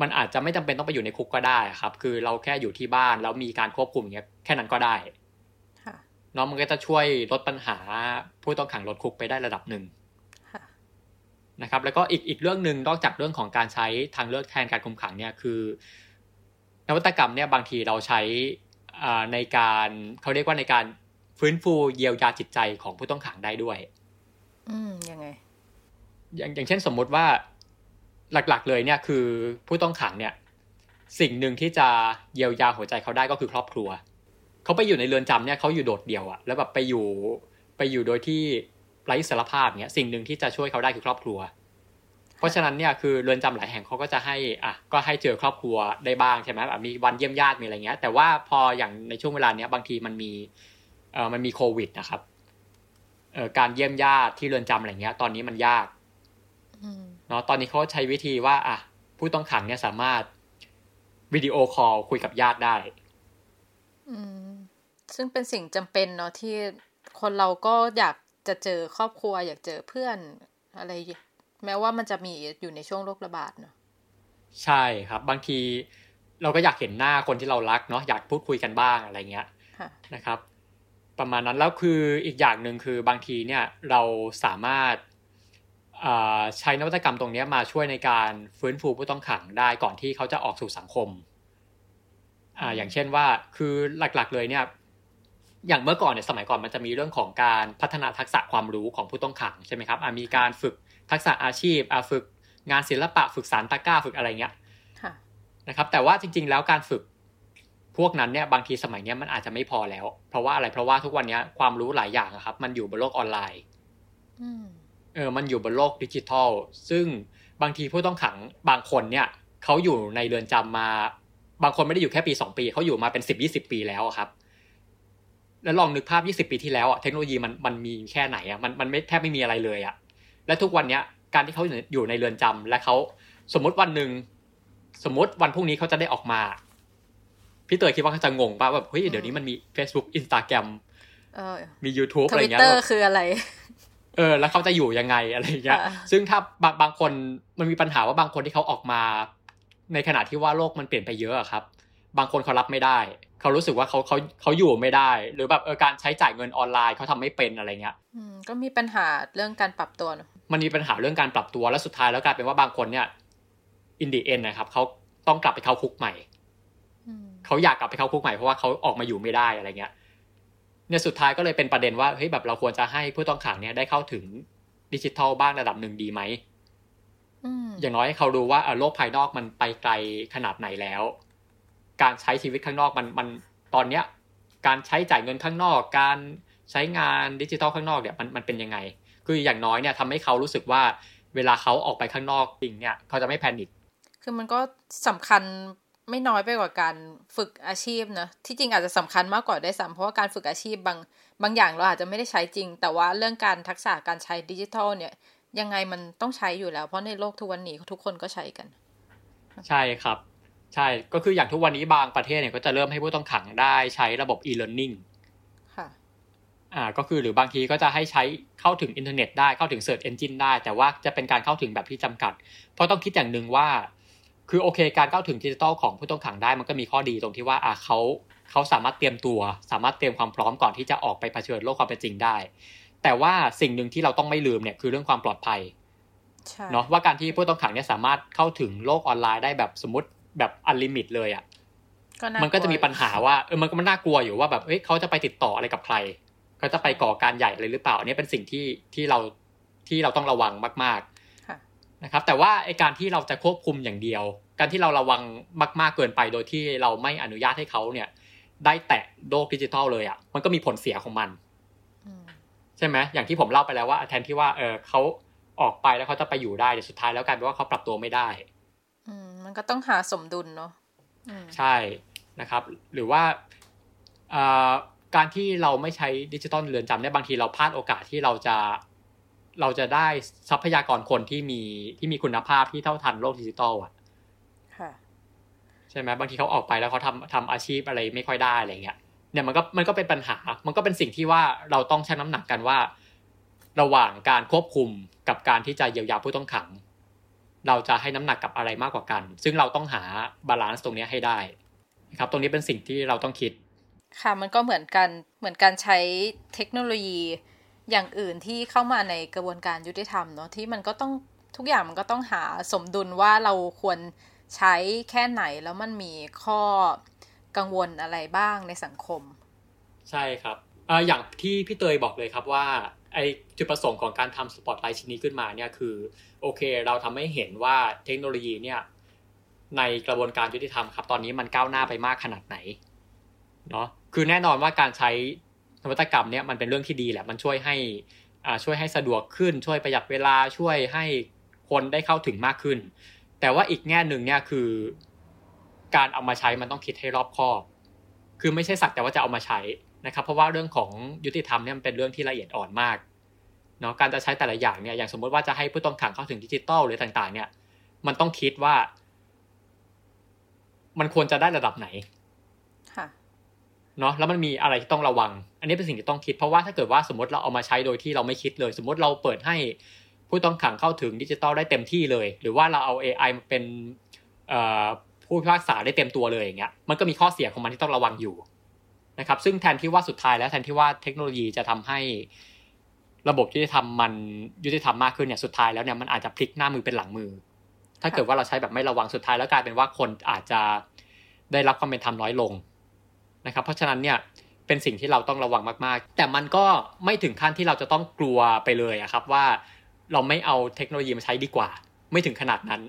มันอาจจะไม่จำเป็นต้องไปอยู่ในคุกก็ได้ครับ คือเราแค่อยู่ที่บ้านแล้วมีการควบคุมอย่างเงี้ยแค่นั้นก็ได้เนาะมันก็จะช่วยลดปัญหาผู้ต้องขังลดคุกไปได้ระดับหนึ่ง นะครับแล้วก็อีกอีกเรื่องหนึ่งนอกจากเรื่องของการใช้ทางเลือกแทนการคุมขังเนี่ยคือนวัตกรรมเนี่ยบางทีเราใช้ในการเขาเรียกว่าในการฟื้นฟูเยียวยาจิตใจของผู้ต้องขังได้ด้วย อืมยังไง อย่างอย่างเช่นสมมุติว่าหลักๆ เลยเนี่ยคือผู้ต้องขังเนี่ย สิ่งหนึ่งที่จะเยียวยาหัวใจเขาได้ก็คือครอบครัว เขาไปอยู่ในเรือนจำเนี่ยเขาอยู่โดดเดี่ยวอะแล้วแบบไปอยู่ไปอยู่โดยที่ ไร้สารภาพเนี่ยสิ่งหนึ่งที่จะช่วยเขาได้คือครอบครัว เพราะฉะนั้นเนี่ยคือเรือนจำหลายแห่งเขาก็จะให้อะก็ให้เจอครอบครัวได้บ้างใช่ไหมแบบมีวันเยี่ยมญาติมีอะไรเงี้ย แต่ว่าพออย่างในช่วงเวลาเนี้ยบางทีมันมีเอ่อมันมีโควิดนะครับเอ่อการเยี่ยมญาติที่เรือนจำอะไรเงี้ย ตอนนี้มันยากเนาะตอนนี้เขาใช้วิธีว่าอะผู้ต้องขังเนี่ยสามารถวิดีโอคอลคุยกับญาติได้อืมซึ่งเป็นสิ่งจำเป็นเนาะที่คนเราก็อยาก จะเจอครอบครัว อยากเจอเพื่อนอะไร แม้ว่ามันจะมีอยู่ในช่วงโรคระบาดเนาะใช่ครับบางทีเราก็อยากเห็นหน้าคนที่เรารักเนาะอยากพูดคุยกันบ้างอะไรเงี้ยนะครับ ประมาณนั้นแล้วคืออีกอย่างหนึ่งคือบางทีเนี่ยเราสามารถใช้นวัตกรรมตรงนี้มาช่วยในการฟื้นฟูผู้ต้องขังได้ก่อนที่เขาจะออกสู่สังคมอ่าอย่างเช่นว่าคือหลักๆเลยเนี่ย อย่างเมื่อก่อนเนี่ยสมัยก่อนมันจะมีเรื่องของการพัฒนาทักษะความรู้ของผู้ต้องขังใช่ไหมครับมีการฝึกทักษะอาชีพฝึกงานศิลปะฝึกสารตะก้าฝึกอะไรเงี้ยนะครับ แต่ว่าจริง ๆ แล้วการฝึกพวกนั้นเนี่ยบางทีสมัยนี้มันอาจจะไม่พอแล้ว เพราะว่าอะไรเพราะว่าทุกวันนี้ความรู้หลายอย่างครับ มันอยู่บนโลกออนไลน์เออมันอยู่บนโลกดิจิทัล ซึ่งบางทีผู้ต้องขังบางคนเนี่ยเขาอยู่ในเรือนจำมา บางคนไม่ได้อยู่แค่ปีสองปีเขาอยู่มาเป็นสิบยี่สิบปีแล้วครับ แล้วลองนึกภาพ 20 ปีที่แล้วอะเทคโนโลยีมันมันมีแค่ไหนอะมันมันไม่แทบไม่มีอะไรเลยอะและทุกวันเนี้ยการที่เขาอยู่ในเรือนจำและเขาสมมติวันหนึ่งสมมติวันพรุ่งนี้เขาจะได้ออกมา พี่เตยคิดว่าเขาจะงงป่ะแบบเฮ้ยเดี๋ยวนี้มันมี Facebook Instagram มี YouTube อะไรเงี้ยทวิตเตอร์คืออะไร เออ แล้วเขาจะอยู่ยังไงอะไรเงี้ย ซึ่งถ้าบางบางคนมันมีปัญหาว่าบางคนที่เขาออกมา ในขณะที่ว่าโลกมันเปลี่ยนไปเยอะครับ บางคนเขารับไม่ได้ เขารู้สึกว่าเขาเขาเขาอยู่ไม่ได้ หรือแบบเออการใช้จ่ายเงินออนไลน์เขาทำไม่เป็นอะไรเงี้ยอืมก็มีปัญหาเรื่องการปรับตัวเนอะมันมีปัญหาเรื่องการปรับตัวแล้วสุดท้ายแล้วกลายเป็นว่าบางคนเนี่ยอินดีเอ็นนะครับเขาต้องกลับไปเข้าคุกใหม่เขาอยากกลับไปเข้าคุกใหม่เพราะว่าเขาออกมาอยู่ไม่ได้อะไรเงี้ยเนี่ยสุดท้ายก็เลยเป็นประเด็นว่าเฮ้ยแบบเราควรจะให้ผู้ต้องขังเนี่ยได้เข้าถึงดิจิทัลบ้างระดับหนึ่งดีไหมอย่างน้อยให้เขารู้ว่าโลกภายนอกมันไปไกลขนาดไหนแล้ว การใช้ชีวิตข้างนอกมันมันตอนเนี้ยการใช้จ่ายเงินข้างนอก การใช้งานดิจิทัลข้างนอกเนี่ยมันมันเป็นยังไง คืออย่างน้อยเนี่ยทำให้เขารู้สึกว่าเวลาเขาออกไปข้างนอกจริงเนี่ยเขาจะไม่แพนิคคือมันก็สำคัญไม่น้อยไปกว่าการฝึกอาชีพนะที่จริงอาจจะสำคัญมากกว่าได้ซ้ำเพราะว่าการฝึกอาชีพบางบางอย่างเราอาจจะไม่ได้ใช้จริง แต่ว่าเรื่องการทักษะการใช้ดิจิทัลเนี่ยยังไงมันต้องใช้อยู่แล้ว เพราะในโลกทุกวันนี้ทุกคนก็ใช้กัน ใช่ครับ ใช่ก็คืออย่างทุกวันนี้บางประเทศเนี่ยก็จะเริ่มให้ผู้ต้องขังได้ใช้ระบบ e-learning ค่ะอ่าก็คือหรือบางทีก็จะให้ใช้เข้าถึงอินเทอร์เน็ตได้เข้าถึง Search Engine ได้ แต่ว่าจะเป็นการเข้าถึงแบบที่จำกัด เพราะต้องคิดอย่างหนึ่งว่า คือโอเค การเข้าถึงดิจิทัลของผู้ต้องขังได้มันก็มีข้อดีตรงที่ว่าอ่าเขาเขาสามารถเตรียมตัว สามารถเตรียมความพร้อมก่อนที่จะออกไปเผชิญโลกความเป็นจริงได้ แต่ว่าสิ่งหนึ่งที่เราต้องไม่ลืมเนี่ยคือเรื่องความปลอดภัยเนาะว่าการที่ผู้ต้องขังเนี่ยสามารถเข้าถึงโลกออนไลน์ได้แบบสมมติ แบบ unlimit เลยอะมันก็จะมีปัญหาว่าเออมันก็มันน่ากลัวอยู่ว่าแบบเฮ้ยเขาจะไปติดต่ออะไรกับใครเขาจะไปก่อการใหญ่เลยหรือเปล่าอันนี้เป็นสิ่งที่ที่เราที่เราต้องระวังมากๆนะครับ แต่ว่าไอการที่เราจะควบคุมอย่างเดียว การที่เราระวังมากๆเกินไป โดยที่เราไม่อนุญาตให้เขาเนี่ย ได้แตะโลกดิจิทัลเลยอะ มันก็มีผลเสียของมันใช่ไหมอย่างที่ผมเล่าไปแล้วว่าแทนที่ว่าเออเขาออกไปแล้วเขาจะไปอยู่ได้แต่สุดท้ายแล้วกลายเป็นว่าเขาปรับตัวไม่ได้ มันก็ต้องหาสมดุลเนาะใช่นะครับ หรือว่าการที่เราไม่ใช้ดิจิตอลเรือนจำเนี่ยบางทีเราพลาดโอกาสที่เราจะเราจะได้ทรัพยากรคนที่มีที่มีคุณภาพที่เท่าทันโลกดิจิตอลอะใช่ไหมบางทีเขาออกไปแล้วเขาทำทำอาชีพอะไรไม่ค่อยได้อะไรเงี้ยเนี่ยมันก็มันก็เป็นปัญหา มันก็เป็นสิ่งที่ว่าเราต้องชั่งน้ำหนักกันว่า ระหว่างการควบคุมกับการที่จะเยียวยาผู้ต้องขัง เราจะให้น้ำหนักกับอะไรมากกว่ากัน ซึ่งเราต้องหาbalance ตรงนี้ให้ได้นะครับตรงนี้เป็นสิ่งที่เราต้องคิด ค่ะมันก็เหมือนกันเหมือนการใช้เทคโนโลยีอย่างอื่นที่เข้ามาในกระบวนการยุติธรรมเนาะที่มันก็ต้องทุกอย่างมันก็ต้องหาสมดุลว่าเราควรใช้แค่ไหนแล้วมันมีข้อกังวลอะไรบ้างในสังคม ใช่ครับอย่างที่พี่เตยบอกเลยครับว่าไอจุดประสงค์ของการทำสปอตไลท์ชิ้นนี้ขึ้นมาเนี่ยคือ โอเค เราทำให้เห็นว่าเทคโนโลยีเนี่ย ในกระบวนการยุติธรรมครับ ตอนนี้มันก้าวหน้าไปมากขนาดไหนเนาะคือแน่นอนว่าการใช้นวัตกรรมเนี่ยมันเป็นเรื่องที่ดีแหละมันช่วยให้อ่าช่วยให้สะดวกขึ้น ช่วยประหยัดเวลาช่วยให้คนได้เข้าถึงมากขึ้น แต่ว่าอีกแง่หนึ่งเนี่ยคือ การเอามาใช้มันต้องคิดให้รอบคอบ คือไม่ใช่สักแต่ว่าจะเอามาใช้นะครับ เพราะว่าเรื่องของยุติธรรมเนี่ยมันเป็นเรื่องที่ละเอียดอ่อนมาก เนาะการจะใช้แต่ละอย่างเนี่ยอย่างสมมติว่าจะให้ผู้ต้องขังเข้าถึงดิจิตอลหรือต่างๆ เนี่ย มันต้องคิดว่า มันควรจะได้ระดับไหนเนาะแล้วมันมีอะไรที่ต้องระวัง อันนี้เป็นสิ่งที่ต้องคิดเพราะว่าถ้าเกิดว่าสมมติเราเอามาใช้โดยที่เราไม่คิดเลย สมมติเราเปิดให้ผู้ต้องขังเข้าถึงดิจิตอลได้เต็มที่เลย หรือว่าเราเอา AI มาเป็นผู้พิพากษาได้เต็มตัวเลยอย่างเงี้ยมันก็มีข้อเสียของมันที่ต้องระวังอยู่นะครับ ซึ่งแทนที่ว่าสุดท้ายแล้วแทนที่ว่าเทคโนโลยีจะทำให้ ระบบยุติธรรมมันยุติธรรมมากขึ้นเนี่ยสุดท้ายแล้วเนี่ยมันอาจจะพลิกหน้ามือเป็นหลังมือ ถ้าเกิดว่าเราใช้แบบไม่ระวังสุดท้ายแล้วกลายเป็นว่าคนอาจจะได้รับความเป็นธรรมน้อยลงนะครับ เพราะฉะนั้นเนี่ยเป็นสิ่งที่เราต้องระวังมากๆ แต่มันก็ไม่ถึงขั้นที่เราจะต้องกลัวไปเลยอะครับว่าเราไม่เอาเทคโนโลยีมาใช้ดีกว่า ไม่ถึงขนาดนั้น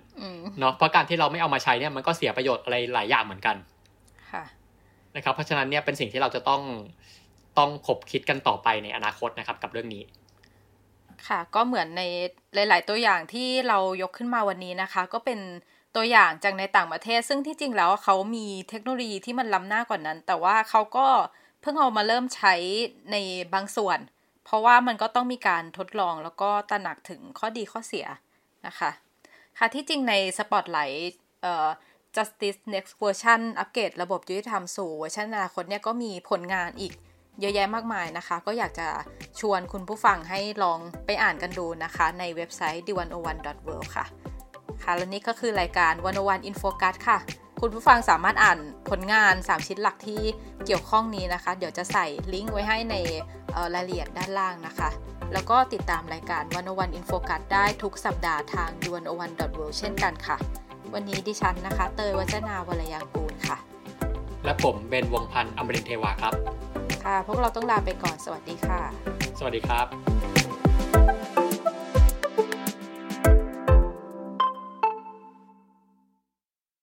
เนาะเพราะการที่เราไม่เอามาใช้เนี่ยมันก็เสียประโยชน์อะไรหลายอย่างเหมือนกันค่ะนะครับเพราะฉะนั้นเนี่ยเป็นสิ่งที่เราจะต้องต้องคบคิดกันต่อไปในอนาคตนะครับ กับเรื่องนี้ ค่ะ ก็เหมือนในหลาย ๆ ตัวอย่างที่เรายกขึ้นมาวันนี้นะคะ ก็เป็นตัวอย่างจากในต่างประเทศ ซึ่งที่จริงแล้วเขามีเทคโนโลยีที่มันล้ำหน้ากว่านั้น แต่ว่าเขาก็เพิ่งเอามาเริ่มใช้ในบางส่วน เพราะว่ามันก็ต้องมีการทดลองแล้วก็ตระหนักถึงข้อดีข้อเสียนะคะ ค่ะที่จริงใน Spotlight เอ่อ Justice Next Version อัปเกรดระบบยุติธรรมสู่เวอร์ชันอนาคตเนี่ยก็มีผลงานอีก เยอะแยะมากมายนะคะ ก็อยากจะชวนคุณผู้ฟังให้ลองไปอ่านกันดูนะคะ ในเว็บไซต์ the101.world ค่ะ ค่ะและนี่ก็คือรายการ101 In Focus ค่ะ คุณผู้ฟังสามารถอ่านผลงาน 3 ชิ้นหลักที่เกี่ยวข้องนี้นะคะ เดี๋ยวจะใส่ลิงก์ไว้ให้ในรายละเอียดด้านล่างนะคะ แล้วก็ติดตามรายการวันวันอินโฟกัสได้ทุกสัปดาห์ทางดวนวันดอทเวเช่นกันค่ะ วันนี้ดิฉันนะคะ เตยวัจนาวรยางกูลค่ะ และผมเบนวงพันธ์อมรินเทวาครับ ค่ะ พวกเราต้องลาไปก่อน สวัสดีค่ะ สวัสดีครับ